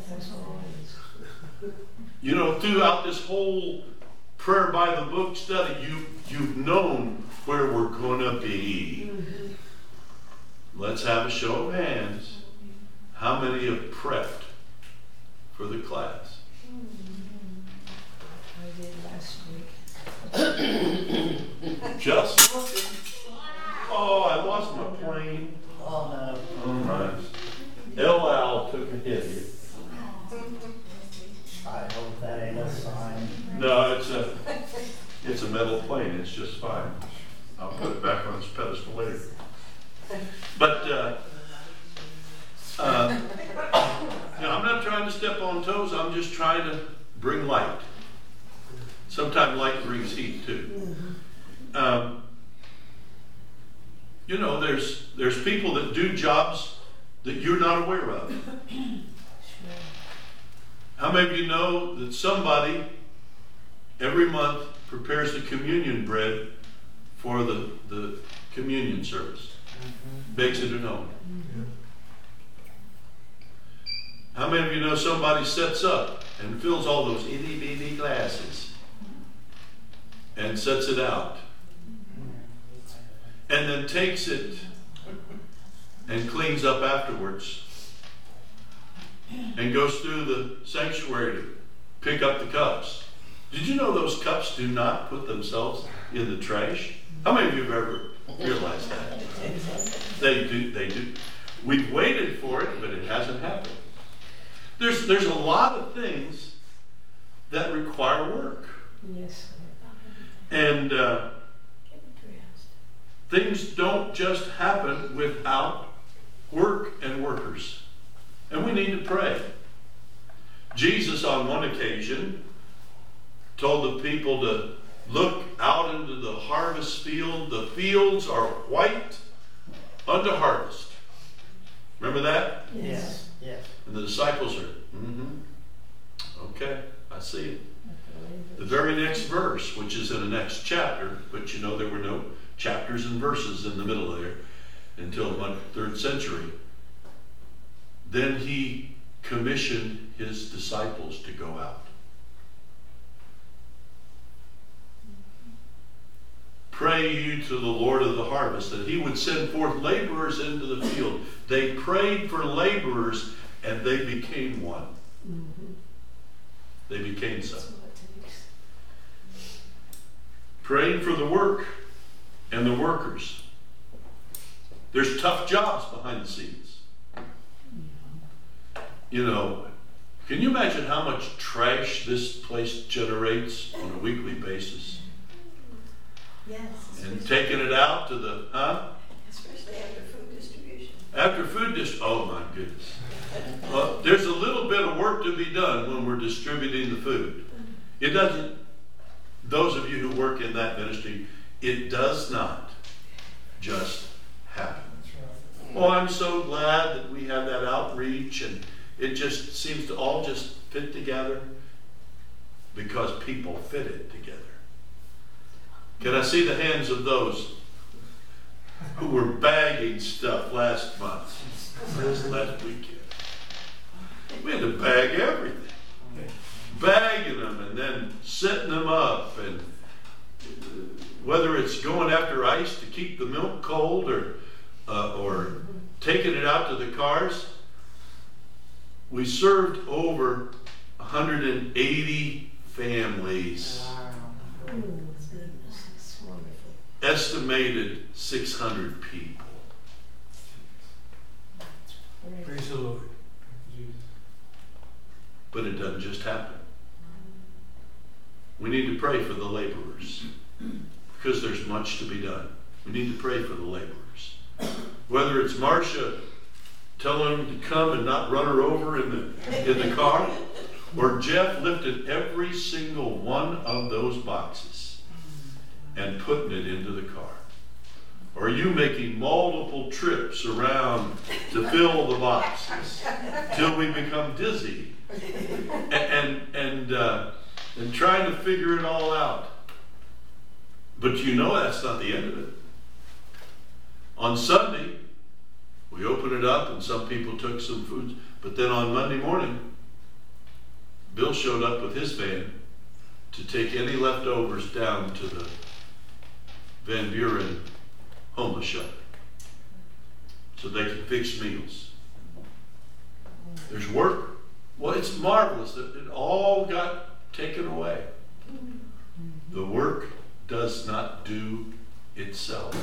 You know, throughout this whole prayer by the book study, you you've known where we're going to be. Let's have a show of hands. How many have prepped for the class? I did last week. Just looking. Oh, I lost my plane. Oh, no. All right. El Al took a hit here. I hope that ain't a sign. No, it's a, it's a metal plane. It's just fine. I'll put it back on its pedestal later. But, uh, uh, I'm not trying to step on toes. I'm just trying to bring light. Sometimes light brings heat too. Um, you know, there's there's people that do jobs that you're not aware of. How many of you know that somebody every month prepares the communion bread for the, the communion service? Mm-hmm. Bakes it at home. How many of you know somebody sets up and fills all those itty bitty glasses and sets it out? Mm-hmm. And then takes it and cleans up afterwards and goes through the sanctuary to pick up the cups. Did you know those cups do not put themselves in the trash? How many of you have ever realized that? They do. They do. We've waited for it, but it hasn't happened. There's there's a lot of things that require work, Yes. and uh, things don't just happen without work and workers. And we need to pray. Jesus, on one occasion, told the people to look out into the harvest field. The fields are white unto harvest. Remember that? Yes, yes. And the disciples are, mm-hmm. Okay, I see it. The very next verse, which is in the next chapter, but you know there were no chapters and verses in the middle there until the third century. Then he commissioned his disciples to go out. Pray you to the Lord of the harvest that he would send forth laborers into the field. They prayed for laborers and they became one. Mm-hmm. They became so. That's what it takes. praying for the work and the workers. There's tough jobs behind the scenes. You know, can you imagine how much trash this place generates on a weekly basis? Yes. And taking it out to the, huh? Especially after food distribution. After food dis, oh my goodness. Well, there's a little bit of work to be done when we're distributing the food. It doesn't, those of you who work in that ministry, it does not just happen. Oh, I'm so glad that we have that outreach and it just seems to all just fit together because people fit it together. Can I see the hands of those who were bagging stuff last month, last weekend? We had to bag everything. Bagging them and then setting them up and uh, whether it's going after ice to keep the milk cold or uh, or taking it out to the cars. We served over 180 families, goodness, estimated 600 people. Praise the Lord. But it doesn't just happen. We need to pray for the laborers because there's much to be done. We need to pray for the laborers. Whether it's Marcia telling him to come and not run her over in the, in the car, or Jeff lifting every single one of those boxes and putting it into the car. Or you making multiple trips around to fill the boxes till we become dizzy and and and, uh, and trying to figure it all out. But you know that's not the end of it. On Sunday, we opened it up and some people took some foods. But then on Monday morning, Bill showed up with his van to take any leftovers down to the Van Buren homeless shelter so they can fix meals. There's work. Well, it's marvelous that it all got taken away. The work does not do itself.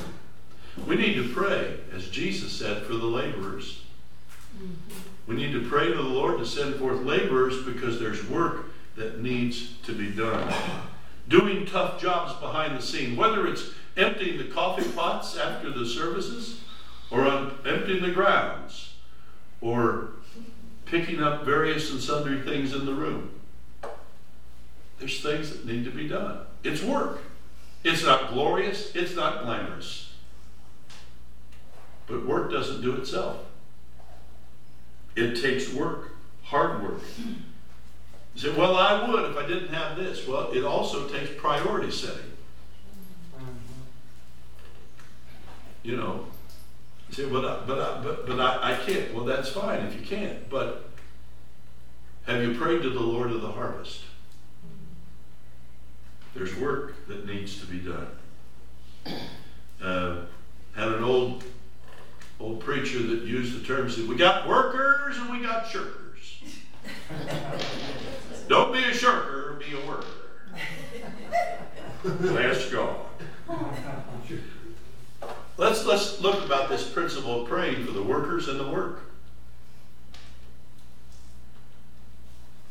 We need to pray, as Jesus said, for the laborers. We need to pray to the Lord to send forth laborers because there's work that needs to be done. Doing tough jobs behind the scene, whether it's emptying the coffee pots after the services, or emptying the grounds, or picking up various and sundry things in the room. There's things that need to be done. It's work. It's not glorious, it's not glamorous. But work doesn't do itself. It takes work, hard work. You say, well, I would if I didn't have this. Well, it also takes priority setting. You know, you say, but I, but I, but, but I, I can't. Well, that's fine if you can't. But have you prayed to the Lord of the harvest? There's work that needs to be done. Uh, had an old old preacher that used the term said, "We got workers and we got shirkers. Don't be a shirker, be a worker." Ask God. Let's let's look about this principle of praying for the workers and the work.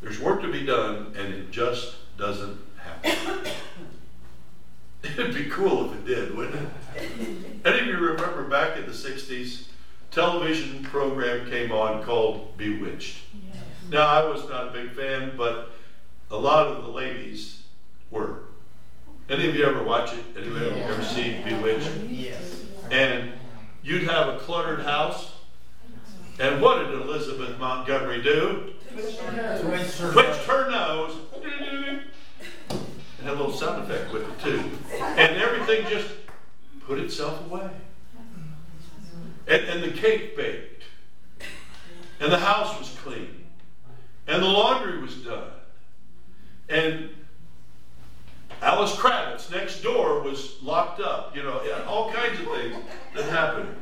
There's work to be done, and it just doesn't happen. It'd be cool if it did, wouldn't it? Any of you remember back in the 60s, television program came on called Bewitched. Now, I was not a big fan, but a lot of the ladies were. Any of you ever watch it? Anybody ever see Bewitched? Yes. And you'd have a cluttered house. And what did Elizabeth Montgomery do? Twitched Twitched her nose. Had a little sound effect with it too. And everything just put itself away. And, and the cake baked. And the house was clean. And the laundry was done. And Alice Kravitz next door was locked up. You know, all kinds of things that happened.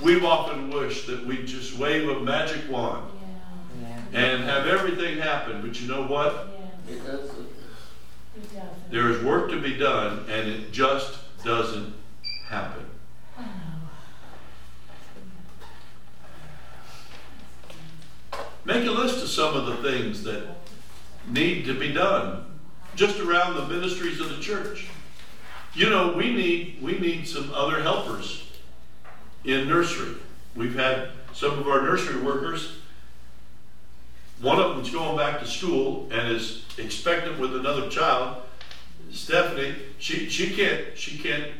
We've often wished that we'd just wave a magic wand and have everything happen. But you know what? There is work to be done, and it just doesn't happen. Make a list of some of the things that need to be done just around the ministries of the church. You know, we need we need some other helpers in nursery. We've had some of our nursery workers. One of them's going back to school and is expectant with another child. Stephanie, she she can't she can't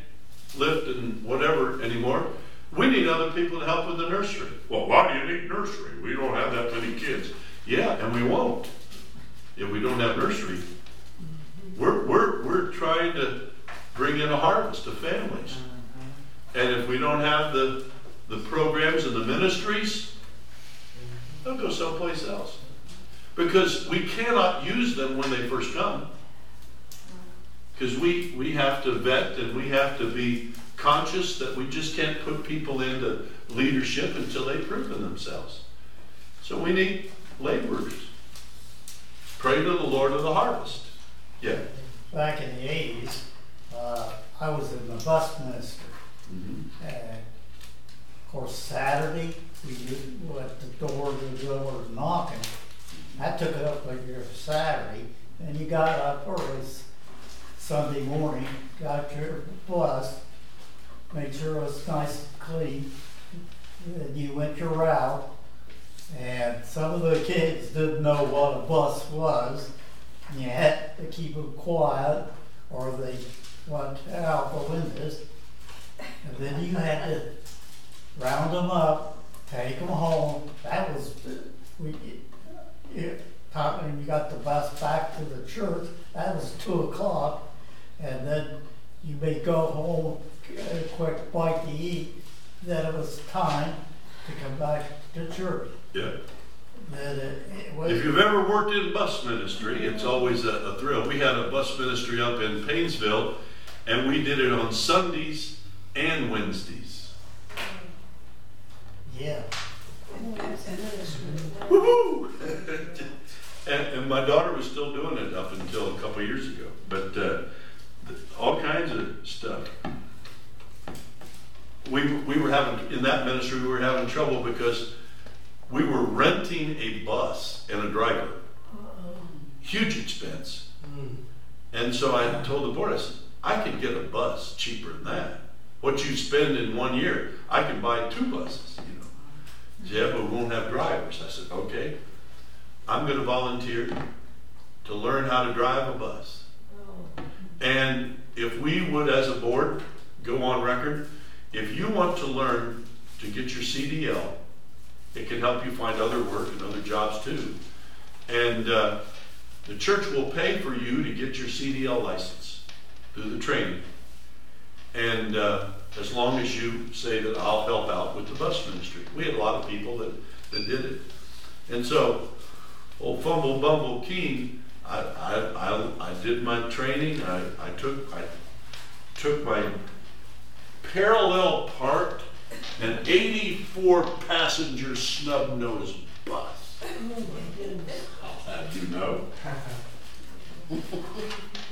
lift and whatever anymore. We need other people to help with the nursery. Well, why do you need nursery? We don't have that many kids. Yeah, and we won't if we don't have nursery. We're we're we're trying to bring in a harvest of families. Uh-huh. And if we don't have the, the programs and the ministries, they'll go someplace else. Because we cannot use them when they first come. Because we, we have to vet and we have to be conscious that we just can't put people into leadership until they've proven themselves. So we need laborers. Pray to the Lord of the harvest. Yeah. Back in the eighties, uh, I was in the bus ministry. Mhm. And of course, Saturday, we did, at the door the door knocking. I took it up like your Saturday, and you got up early Sunday morning, got your bus, made sure it was nice and clean. Then you went your route, and some of the kids didn't know what a bus was. and You had to keep them quiet, or they went out the windows. And then you had to round them up, take them home. That was, we, it, when you got the bus back to the church, that was two o'clock. And then you may go home, get a quick bite to eat, then it was time to come back to church. Yeah. Then it, it was. If you've ever worked in bus ministry, it's always a, a thrill. We had a bus ministry up in Painesville, and we did it on Sundays and Wednesdays. Yeah. Woohoo! and, and my daughter was still doing it up until a couple years ago. But uh, th- all kinds of stuff. We, we were having, in that ministry, we were having trouble because we were renting a bus and a driver. Huge expense. And so I told the board, I said, I could get a bus cheaper than that. What you spend in one year, I can buy two buses. Yeah, but we won't have drivers. I said, okay. I'm going to volunteer to learn how to drive a bus. And if we would, as a board, go on record, if you want to learn to get your CDL, it can help you find other work and other jobs too. And uh, the church will pay for you to get your CDL license through the training. And uh, as long as you say that I'll help out with the bus ministry. We had a lot of people that, that did it. And so, old Fumble Bumble King, I, I, I, I did my training. I, I took I took my parallel part an 84 passenger snub nose bus. I'll have you know.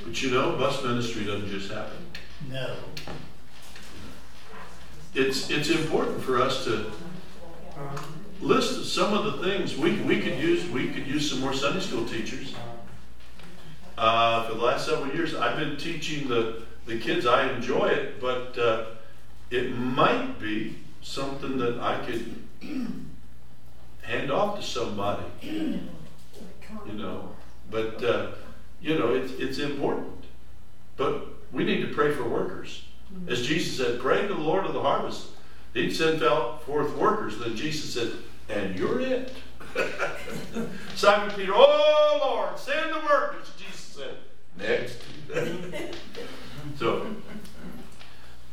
But you know, bus ministry doesn't just happen. No. It's, it's important for us to list some of the things we, we could use. We could use some more Sunday school teachers. Uh, for the last several years, I've been teaching the, the kids. I enjoy it, but uh, it might be something that I could hand off to somebody. You know, but uh, you know, it's it's important. But we need to pray for workers. As Jesus said, pray to the Lord of the harvest. He'd send out forth workers. Then Jesus said, and you're it. Simon Peter, oh Lord, send the workers. Jesus said, next. so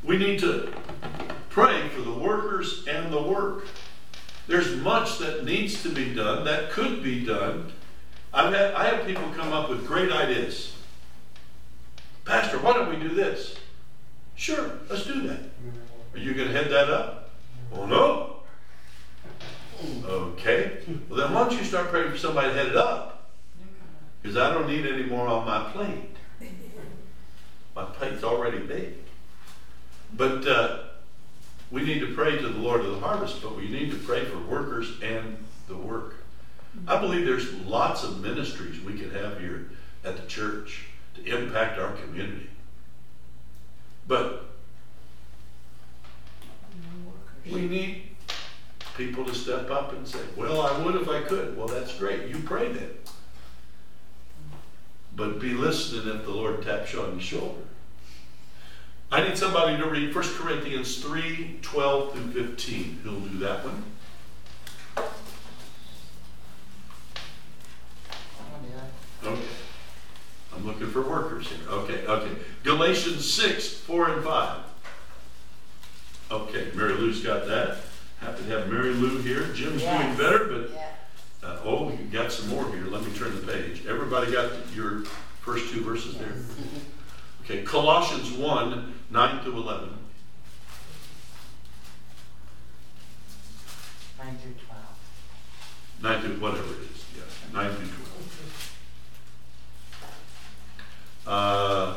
we need to pray for the workers and the work. There's much that needs to be done, that could be done. I've had, I have people come up with great ideas. Pastor, why don't we do this? Sure, let's do that. Are you going to head that up? Oh, no. Okay. Well, then why don't you start praying for somebody to head it up? Because I don't need any more on my plate. My plate's already big. But uh, we need to pray to the Lord of the harvest, but we need to pray for workers and the work. I believe there's lots of ministries we could have here at the church to impact our community. But we need people to step up and say, Well, I would if I could. Well, that's great. You pray then. But be listening if the Lord taps you on the shoulder. I need somebody to read 1 Corinthians 3 12 through 15. Who'll do that one? Okay. I'm looking for workers here. Okay, okay. Galatians 6, 4 and 5. Okay, Mary Lou's got that. Happy to have Mary Lou here. Jim's doing better, but Yeah. uh, oh, you got some more here. Let me turn the page. Everybody got your first two verses there? Okay, Colossians 1, 9 through 11. Nine through twelve. 9 to whatever it is. 9 through 12. Uh,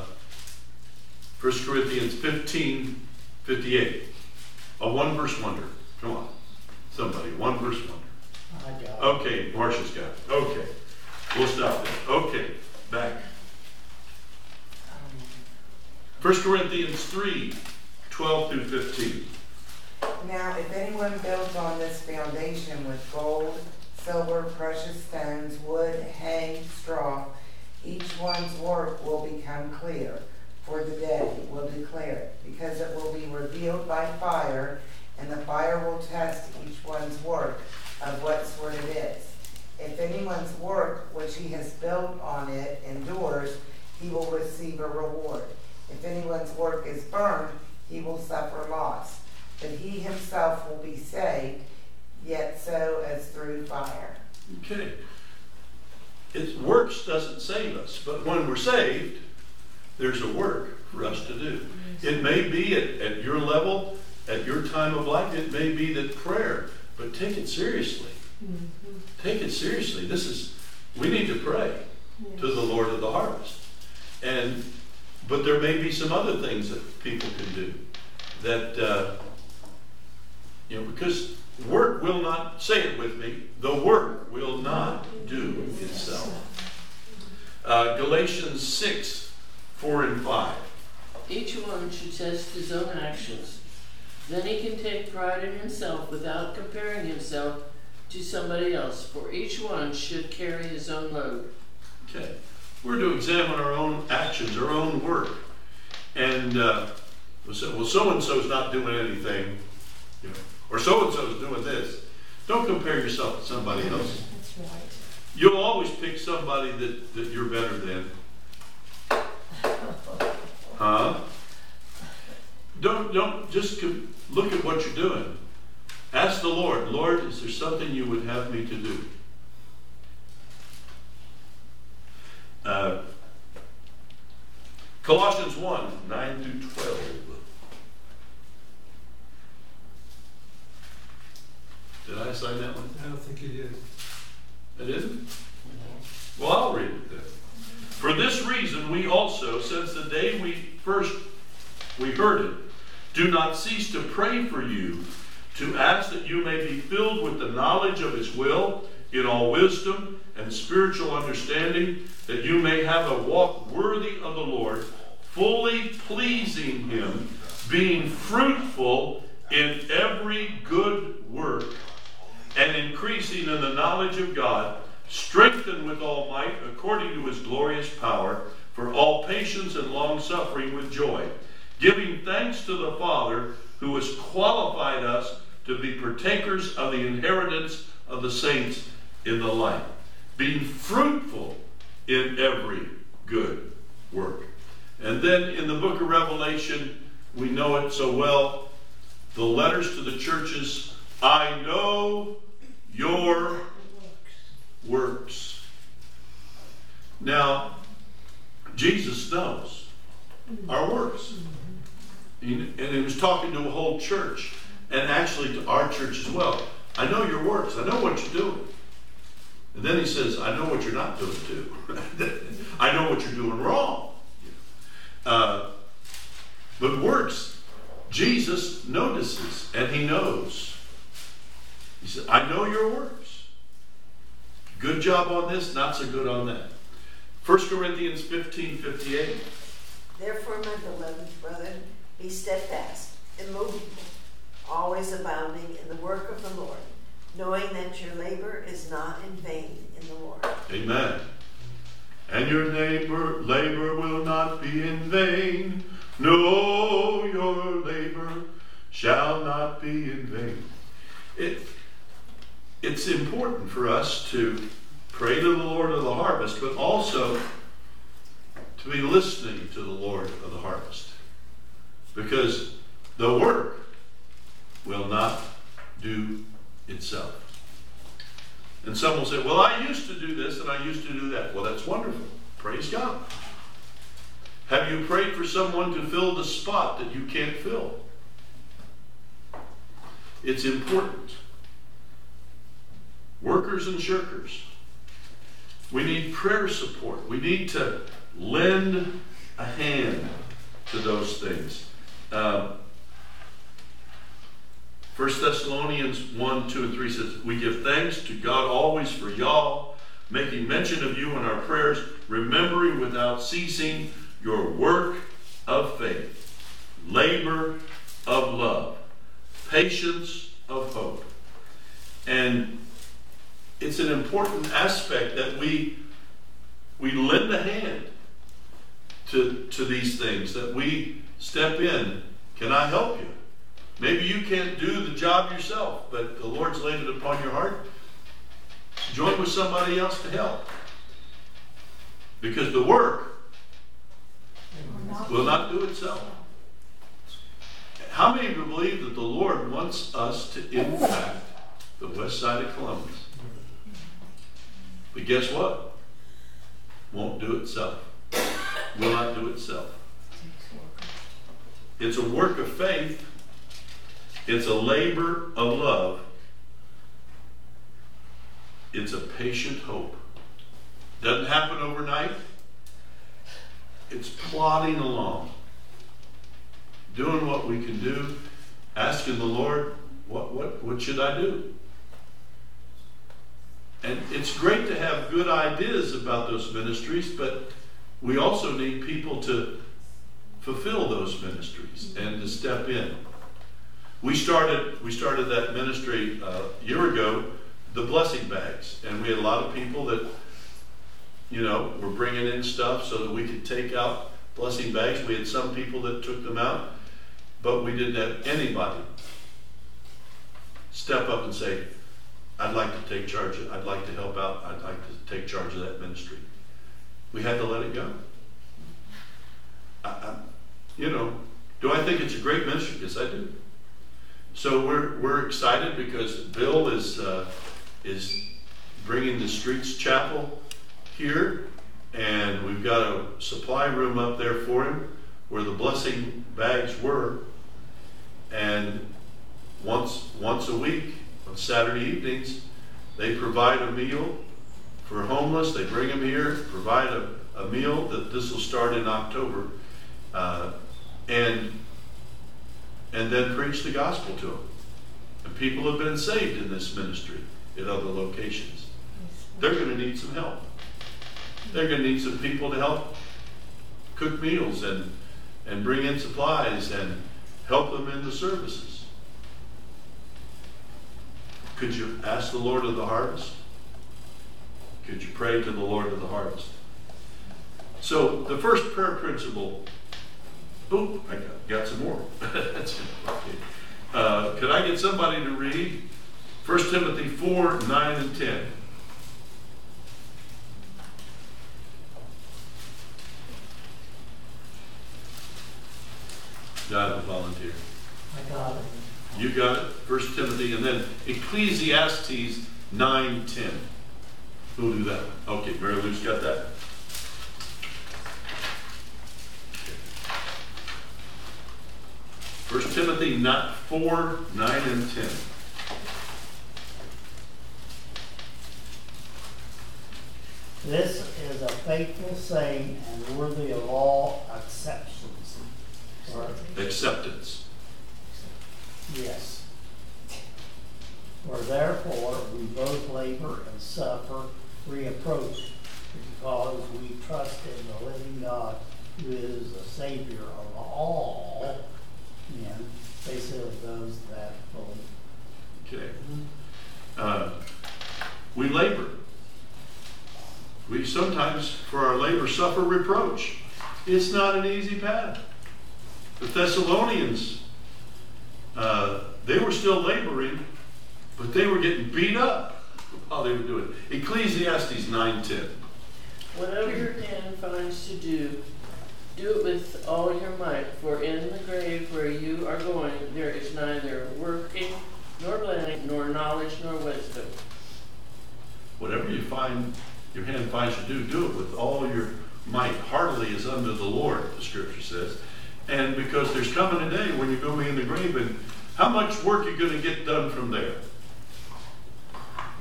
1 Corinthians 15, 58. A one verse wonder. Come on. Somebody, one verse wonder. I got it. Okay, Marcia's got it. Okay. We'll stop there. Okay, back. 1 Corinthians 3, 12 through 15. Now, if anyone builds on this foundation with gold, silver, precious stones, wood, hay, straw, each one's work will become clear, for the day will declare it, because it will be revealed by fire, and the fire will test each one's work of what sort it is. If anyone's work which he has built on it endures, he will receive a reward. If anyone's work is burned, he will suffer loss. But he himself will be saved, yet so as through fire. Okay. It works doesn't save us, but when we're saved, there's a work for us to do. It may be at, at your level, at your time of life, it may be that prayer, but take it seriously. Take it seriously. This is, we need to pray to the Lord of the harvest. And, but there may be some other things that people can do that, uh, you know, because work will not, say it with me, the work will not do itself. Uh, Galatians 6, 4 and 5. Each one should test his own actions. Then he can take pride in himself without comparing himself to somebody else, for each one should carry his own load. Okay. We're to examine our own actions, our own work. And, uh, we'll say, well, so and so's not doing anything, you know, or so and so is doing this. Don't compare yourself to somebody else. That's right. You'll always pick somebody that, that you're better than. Huh? Don't, don't just look at what you're doing. Ask the Lord, Lord, is there something you would have me to do? Uh, Colossians 1 9 through 12. Did I assign that one? I don't think you did. I didn't? Well, I'll read it then. For this reason, we also, since the day we first we heard it, do not cease to pray for you, to ask that you may be filled with the knowledge of His will in all wisdom and spiritual understanding, that you may have a walk worthy of the Lord, fully pleasing Him, being fruitful in every good work and increasing in the knowledge of God, strengthened with all might according to his glorious power, for all patience and long suffering with joy, giving thanks to the Father who has qualified us to be partakers of the inheritance of the saints in the light, being fruitful in every good work. And then in the book of Revelation, we know it so well, the letters to the churches I know your works. Now, Jesus knows our works. And he was talking to a whole church, and actually to our church as well. I know your works. I know what you're doing. And then he says, I know what you're not doing too. I know what you're doing wrong. Uh, but works, Jesus notices and he knows. He said, I know your works. Good job on this, not so good on that. 1 Corinthians 15 58. Therefore, my beloved brethren, be steadfast, immovable, always abounding in the work of the Lord, knowing that your labor is not in vain in the Lord. Amen. And your neighbor labor will not be in vain. No, your labor shall not be in vain. It, it's important for us to pray to the Lord of the harvest, but also to be listening to the Lord of the harvest. Because the work will not do itself. And some will say, Well, I used to do this and I used to do that. Well, that's wonderful. Praise God. Have you prayed for someone to fill the spot that you can't fill? It's important. Workers and shirkers. We need prayer support. We need to lend a hand to those things. Uh, 1 Thessalonians 1, 2, and 3 says, We give thanks to God always for y'all, making mention of you in our prayers, remembering without ceasing your work of faith, labor of love, patience of hope. And it's an important aspect that we we lend a hand to, to these things, that we step in. Can I help you? Maybe you can't do the job yourself, but the Lord's laid it upon your heart. Join with somebody else to help. Because the work will not do itself. How many of you believe that the Lord wants us to impact the west side of Columbus? But guess what? Won't do itself. Will not do itself. It's a work of faith. It's a labor of love. It's a patient hope. Doesn't happen overnight. It's plodding along, doing what we can do, asking the Lord, what, what, what should I do? And it's great to have good ideas about those ministries, but we also need people to fulfill those ministries and to step in. We started we started that ministry uh, a year ago, the blessing bags, and we had a lot of people that you know were bringing in stuff so that we could take out blessing bags. We had some people that took them out, but we didn't have anybody step up and say, I'd like to take charge, of, I'd like to help out, I'd like to take charge of that ministry. We had to let it go. I, I, you know, do I think it's a great ministry? Yes, I do. So we're, we're excited because Bill is, uh, is bringing the Streets Chapel here, and we've got a supply room up there for him where the blessing bags were. And once, once a week, on Saturday evenings, they provide a meal for homeless. They bring them here, provide a, a meal. That this will start in October, uh, and and then preach the gospel to them. And people have been saved in this ministry in other locations. They're going to need some help. They're going to need some people to help cook meals and and bring in supplies and help them in the services. Could you ask the Lord of the harvest? Could you pray to the Lord of the harvest? So the first prayer principle. Boom! I got, got some more. That's okay. Uh, could I get somebody to read 1 Timothy 4, 9, and 10? Got a volunteer. Got it. You got it, First Timothy, and then Ecclesiastes 9, 10. Who'll do that? Okay, Mary Lou's got that. First Timothy not 4, 9, and 10. This is a faithful saying and worthy of all acceptance. Acceptance. Yes. For therefore we both labor and suffer reproach because we trust in the living God who is the Savior of all men, basically those that believe. Okay. Uh, we labor. We sometimes, for our labor, suffer reproach. It's not an easy path. The Thessalonians, uh, they were still laboring, but they were getting beat up while they were doing it. Ecclesiastes 9.10. Whatever your hand finds to do, do it with all your might, for in the grave where you are going there is neither working, nor planning, nor knowledge, nor wisdom. Whatever you find, your hand finds to do, do it with all your might. Heartily is unto the Lord, the scripture says. And because there's coming a day when you're going to be in the grave, and how much work you going to get done from there?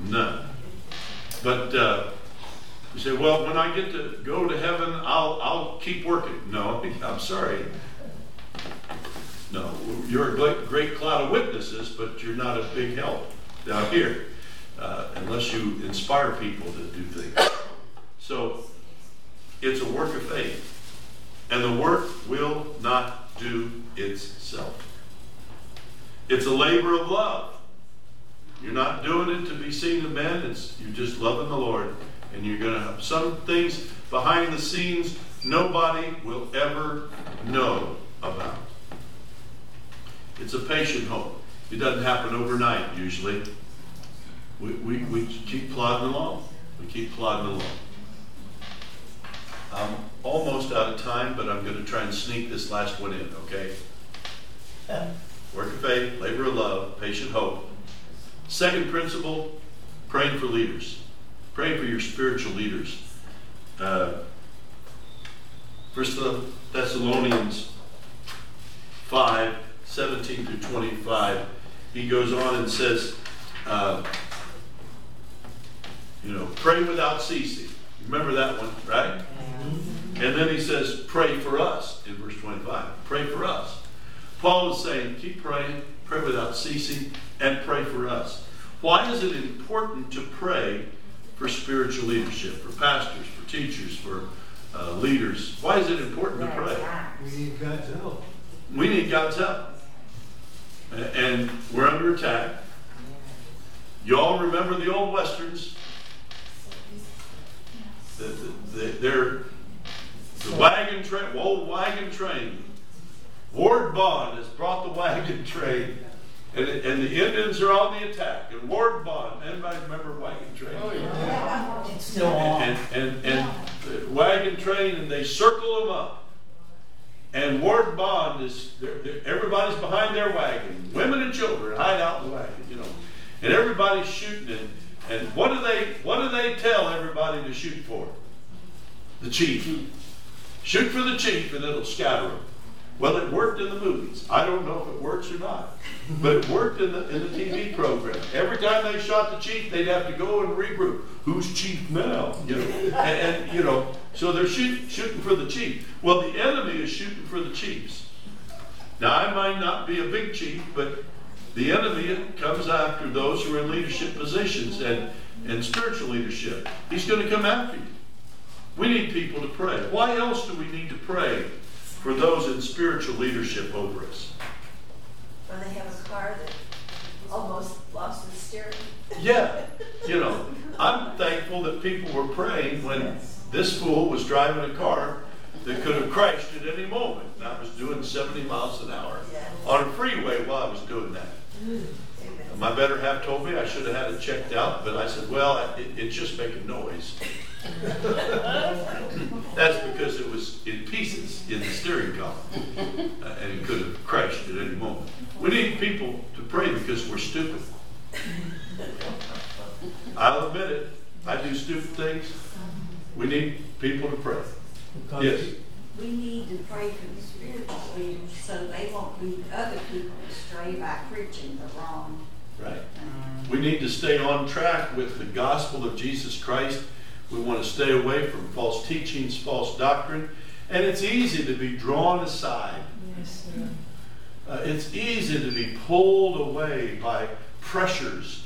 None. But uh, You say, well, when I get to go to heaven, I'll, I'll keep working. No, I'm sorry. No, you're a great, great cloud of witnesses, but you're not a big help down here, uh, unless you inspire people to do things. So it's a work of faith, and the work will not do itself. It's a labor of love. You're not doing it to be seen of men. It's you're just loving the Lord, and you're going to have some things behind the scenes nobody will ever know about. It's a patient hope. It doesn't happen overnight usually. We, we, we keep plodding along. We keep plodding along. I'm almost out of time, but I'm going to try and sneak this last one in, okay? Work of faith, labor of love, patient hope. Second principle, praying for leaders. Praying for your spiritual leaders. Uh, First Thessalonians 5, 17 through 25, he goes on and says, uh, you know, pray without ceasing. Remember that one, right? And then he says, pray for us in verse 25. Pray for us. Paul is saying, keep praying, pray without ceasing, and pray for us. Why is it important to pray for spiritual leadership, for pastors, for teachers, for uh, leaders? Why is it important to pray? We need God's help. We need God's help. And we're under attack. Y'all remember the old westerns? The, the, the, they're the wagon train, old wagon train. Ward Bond has brought the wagon train, and, it- and the Indians are on the attack. And Ward Bond, anybody remember wagon train? Oh, yeah. It's still on. And, and, and the wagon train, and they circle them up. And Ward Bond is, they're, they're- everybody's behind their wagon. Women and children hide out in the wagon, you know. And everybody's shooting. And, and what do they, what do they tell everybody to shoot for? The chief. Shoot for the chief and it'll scatter them. Well, it worked in the movies. I don't know if it works or not, but it worked in the in the TV program. Every time they shot the chief, they'd have to go and regroup. Who's chief now? You know, and, and you know, so they're shoot, shooting for the chief. Well, the enemy is shooting for the chiefs. Now, I might not be a big chief, but the enemy comes after those who are in leadership positions and and spiritual leadership. He's going to come after you. We need people to pray. Why else do we need to pray for those in spiritual leadership over us? When they have a car that almost lost its steering. Yeah, you know, I'm thankful that people were praying when this fool was driving a car that could have crashed at any moment. And I was doing 70 miles an hour on a freeway while I was doing that. Mm. Amen. My better half told me I should have had it checked out, but I said, well, it, it's just making noise. That's because it was in pieces in the steering column, uh, and it could have crashed at any moment. We need people to pray because we're stupid. I'll admit it. I do stupid things. We need people to pray. Because Yes. We need to pray for the spiritual leaders so they won't lead other people astray by preaching the wrong Right. We need to stay on track with the gospel of Jesus Christ. We want to stay away from false teachings, false doctrine. And it's easy to be drawn aside. Yes, sir. Uh, it's easy to be pulled away by pressures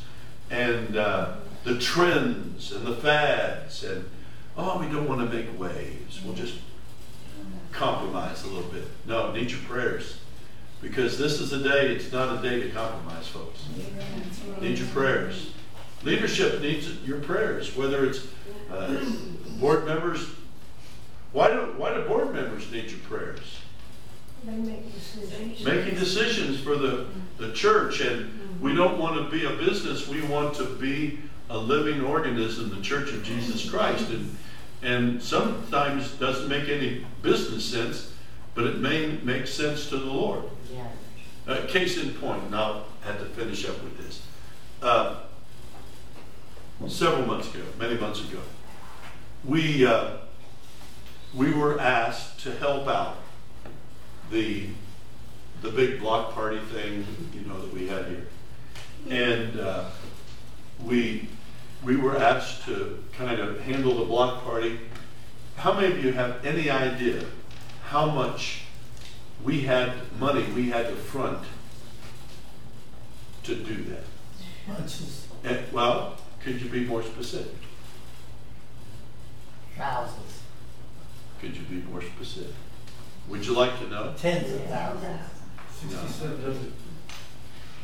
and uh, the trends and the fads. And, oh, we don't want to make waves. We'll just compromise a little bit. No, need your prayers. Because this is a day, it's not a day to compromise, folks. Need your prayers. Leadership needs your prayers, whether it's uh, board members. Why do, why do board members need your prayers? They make decisions. Making decisions for the, the church, and we don't want to be a business, we want to be a living organism, the Church of Jesus Christ. And, and sometimes doesn't make any business sense, but it may make sense to the Lord. Uh, case in point, and I'll have to finish up with this. Uh, several months ago, many months ago, we uh, we were asked to help out the the big block party thing, you know, that we had here, and uh, we we were asked to kind of handle the block party. How many of you have any idea how much we had, money we had to front to do that? Much as And, well, could you be more specific? thousands, Could you be more specific? Would you like to know? tens of thousands. Sixty-seven doesn't,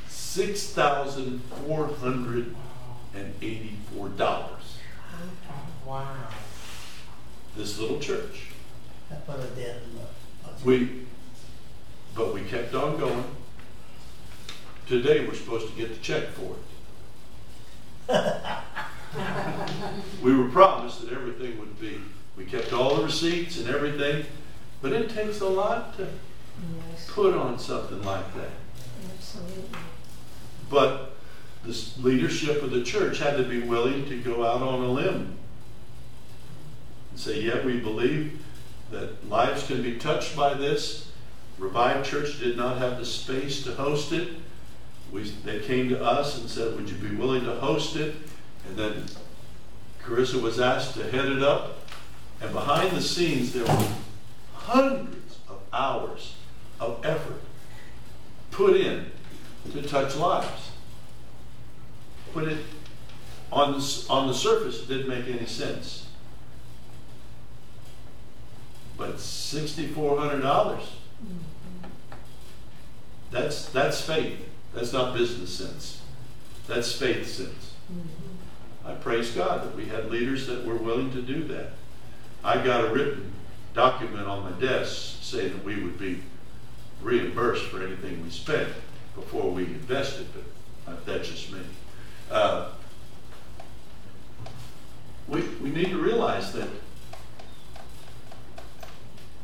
Six thousand four hundred and eighty-four dollars. Wow. This little church. I put a dent in the budget. We, but we kept on going. Today, we're supposed to get the check for it. We were promised that everything would be, we kept all the receipts and everything, but it takes a lot to put on something like that. Absolutely. But the leadership of the church had to be willing to go out on a limb and say, yeah, we believe that lives can be touched by this. Revived Church did not have the space to host it. We, they came to us and said, would you be willing to host it? And then Carissa was asked to head it up. And behind the scenes, there were hundreds of hours of effort put in to touch lives. Put it on the, on the surface, it didn't make any sense. But sixty-four hundred dollars. Mm. That's, that's faith. That's not business sense. That's faith sense. I praise God that we had leaders that were willing to do that. I got a written document on my desk saying that we would be reimbursed for anything we spent before we invested, but uh, that's just me. Uh, we, we need to realize that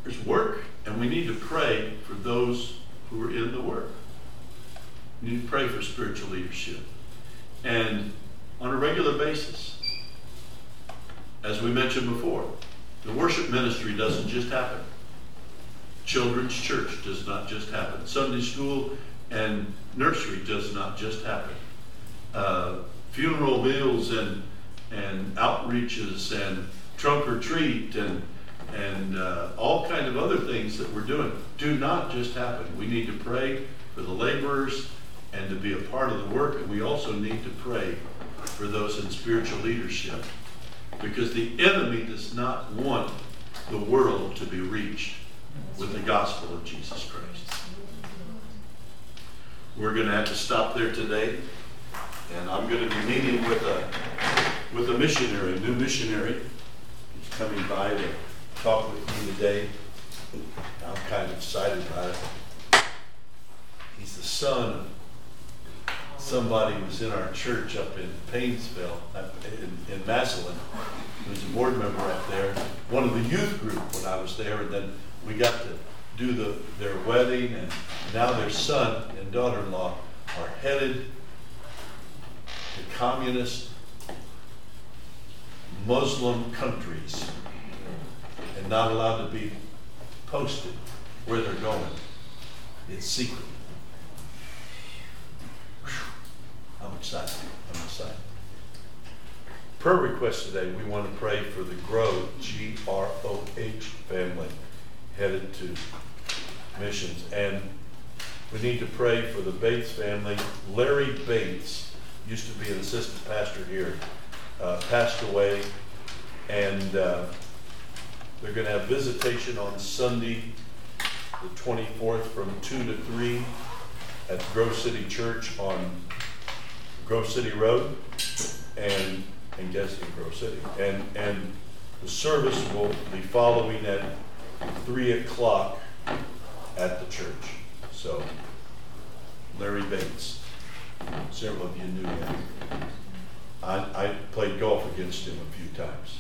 there's work, and we need to pray for those who are in the work. We need to pray for spiritual leadership. And on a regular basis, as we mentioned before, the worship ministry doesn't just happen. Children's church does not just happen. Sunday school and nursery does not just happen. Uh, funeral meals and and outreaches and trunk or treat and and uh, all kind of other things that we're doing do not just happen. We need to pray for the laborers and to be a part of the work, and we also need to pray for those in spiritual leadership because the enemy does not want the world to be reached with the gospel of Jesus Christ. We're going to have to stop there today, and I'm going to be meeting with a with a missionary, a new missionary. He's coming by to talk with you today. I'm kind of excited about it. He's the son of somebody who was in our church up in Painesville, uh, in, in Massillon, who's a board member up there, one of the youth group when I was there, and then we got to do the, their wedding, and now their son and daughter-in-law are headed to communist Muslim countries and not allowed to be posted where they're going. It's secret. I'm excited. I'm excited. Prayer request today, we want to pray for the Groh, G R O H family headed to missions. And we need to pray for the Bates family. Larry Bates used to be an assistant pastor here, uh, passed away. And uh, they're going to have visitation on Sunday, the 24th, from 2 to 3 at Grove City Church on Grove City Road and, and guess in Grove City. And, and the service will be following at three o'clock at the church. So Larry Bates, several of you knew him. I, I played golf against him a few times.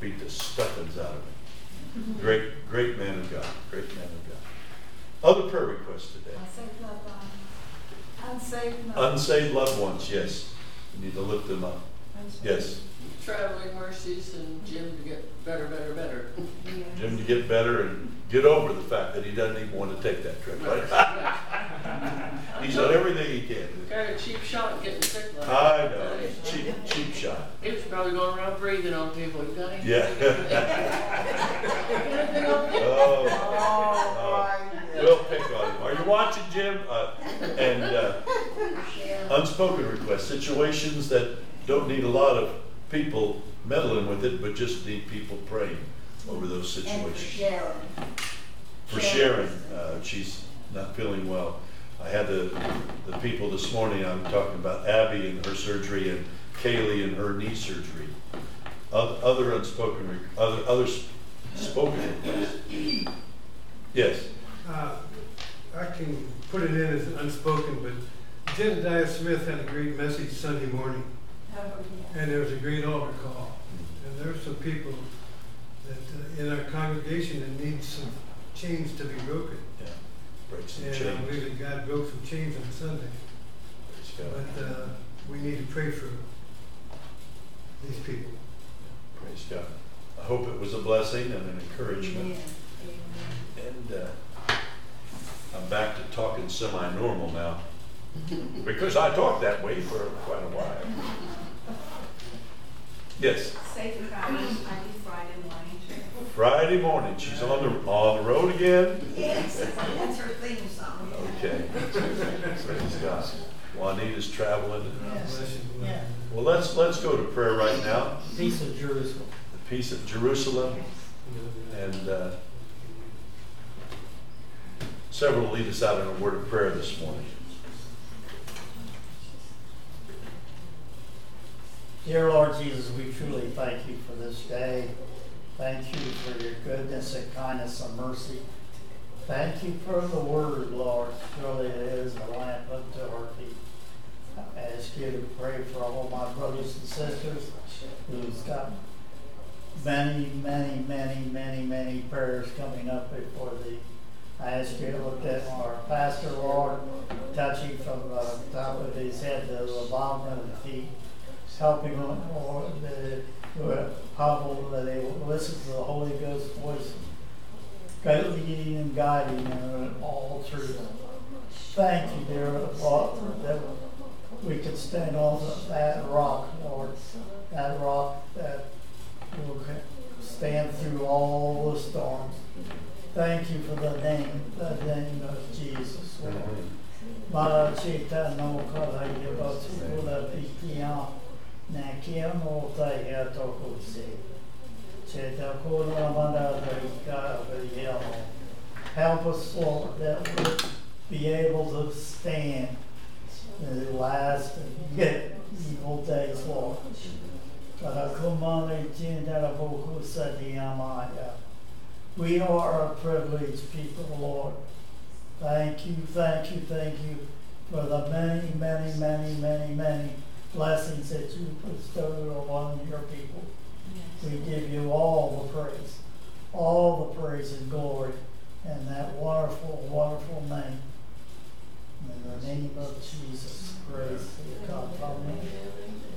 Beat the stuffings out of him. Mhm. Great, great man of God, great man of God. Other prayer requests today. Unsaved loved ones. Unsaved loved Unsaved loved ones, yes. We need to lift them up. Yes. Traveling mercies and Jim to get better, better, better. Jim to get better and get over the fact that he doesn't even want to take that trip. He's done everything he can. Got a cheap shot getting sick like I that. know, cheap, cheap shot. It's probably going around breathing on people. You got anything? Yeah. Anything? Oh, Oh, my we'll pick on him. Are you watching, Jim? Uh, and uh, unspoken requests, situations that don't need a lot of people meddling with it, but just need people praying over those And for situations. Sharon. For Sharon, uh, she's not feeling well. I had the, the people this morning, I'm talking about Abby and her surgery and Kaylee and her knee surgery. Oth- Other unspoken, other, other s- spoken. Yes, Uh, I can put it in as unspoken, but Jedediah Smith had a great message Sunday morning, and there was a great altar call. And there are some people that, uh, in our congregation that need some chains to be broken. yeah, break some And I chains. believe that God broke some chains on Sunday. Praise God. But uh, we need to pray for these people. Praise God. I hope it was a blessing and an encouragement. Amen. And uh, I'm back to talking semi-normal now. Because I talked that way for quite a while. Yes, Safe and Friday, I do Friday morning too. Friday morning, she's on the, on the road again? Yes, that's her theme song. Okay. Praise God. Juanita's traveling. Yes. Yeah. Well, let's, let's go to prayer right now. Peace of Jerusalem. Peace of Jerusalem. And uh, several lead us out in a word of prayer this morning. Dear Lord Jesus, we truly thank you for this day. Thank you for your goodness and kindness and mercy. Thank you for the word, Lord. Surely it is a lamp unto our feet. I ask you to pray for all my brothers and sisters who's got many, many, many, many, many prayers coming up before thee. I ask you to look at our pastor, Lord, touching from the top of his head to the bottom of the feet helping him, Lord, that we're humble, that they listen to the Holy Ghost voice, leading and guiding them all truth. Thank you, dear Lord, that we can stand on that rock, Lord, that rock that will stand through all the storms. Thank you for the name, the name of Jesus. Help us, Lord, that we'll be able to stand in the last evil days, Lord. Karakumane jindara boku sadiyamaya. We are a privileged people, Lord. Thank you, thank you, thank you for the many, many, many, many, many blessings that you bestowed upon your people. We give you all the praise, all the praise and glory in that wonderful, wonderful name. In the name of Jesus, praise to God. Amen.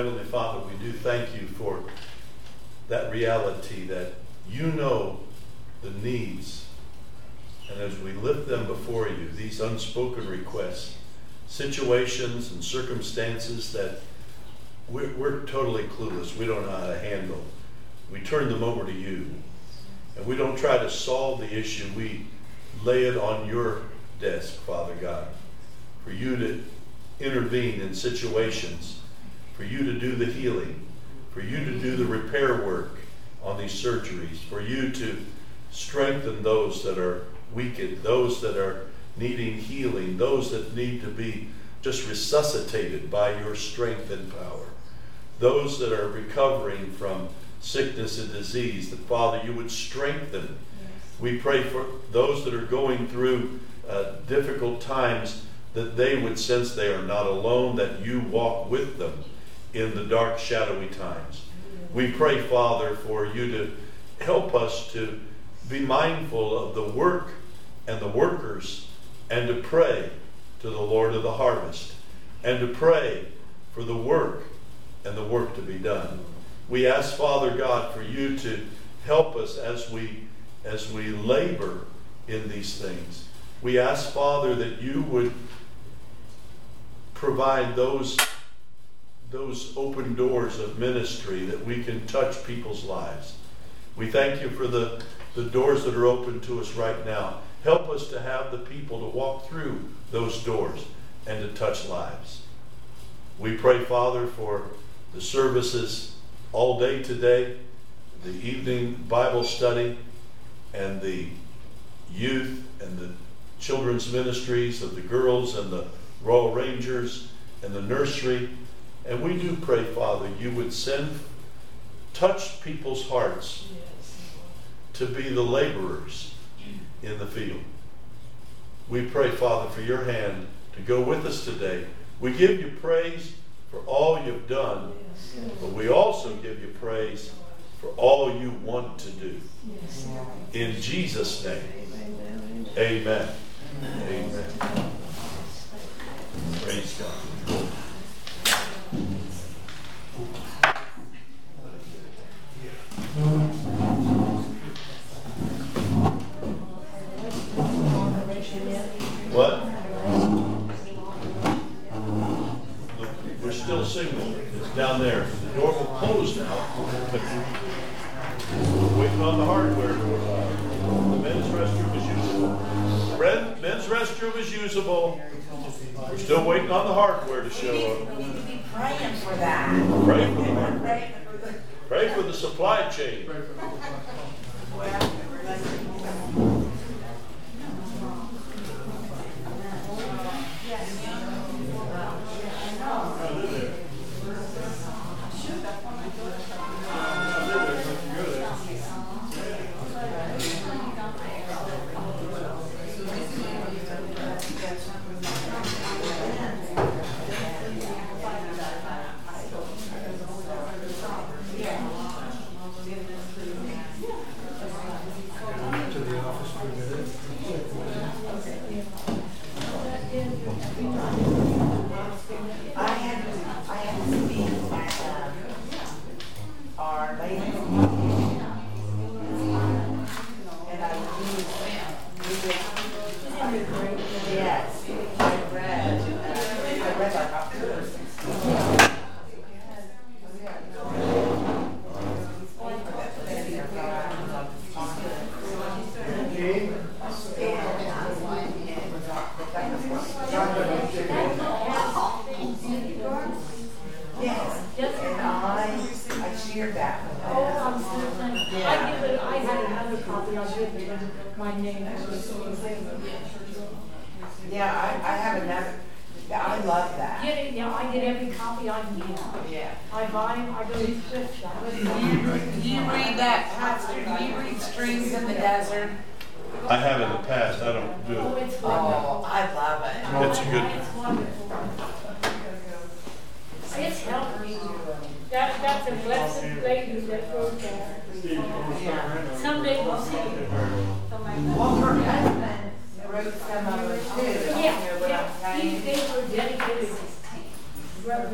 Heavenly Father, we do thank you for that reality that you know the needs. And as we lift them before you, these unspoken requests, situations and circumstances that we're, we're totally clueless, we don't know how to handle, we turn them over to you. And we don't try to solve the issue, we lay it on your desk, Father God, for you to intervene in situations, you to do the healing, for you to do the repair work on these surgeries, for you to strengthen those that are weakened, those that are needing healing, those that need to be just resuscitated by your strength and power, those that are recovering from sickness and disease, that Father, you would strengthen. We pray for those that are going through uh, difficult times that they would sense they are not alone, that you walk with them in the dark, shadowy times. We pray, Father, for you to help us to be mindful of the work and the workers and to pray to the Lord of the harvest and to pray for the work and the work to be done. We ask, Father God, for you to help us as we as we labor in these things. We ask, Father, that you would provide those those open doors of ministry that we can touch people's lives. We thank you for the, the doors that are open to us right now. Help us to have the people to walk through those doors and to touch lives. We pray, Father, for the services all day today, the evening Bible study, and the youth and the children's ministries of the girls and the Royal Rangers and the nursery. And we do pray, Father, you would send, touch people's hearts to be the laborers in the field. We pray, Father, for your hand to go with us today. We give you praise for all you've done, but we also give you praise for all you want to do. In Jesus' name, amen. Amen. Praise God. What? We're still signaling. It's down there. The door will close now. Waiting on the hardware. The men's restroom is usable. Red, men's restroom is usable. We're still waiting on the hardware to show up. We need to be praying for that. Pray for the hardware. Praying for the- Pray for the supply chain. To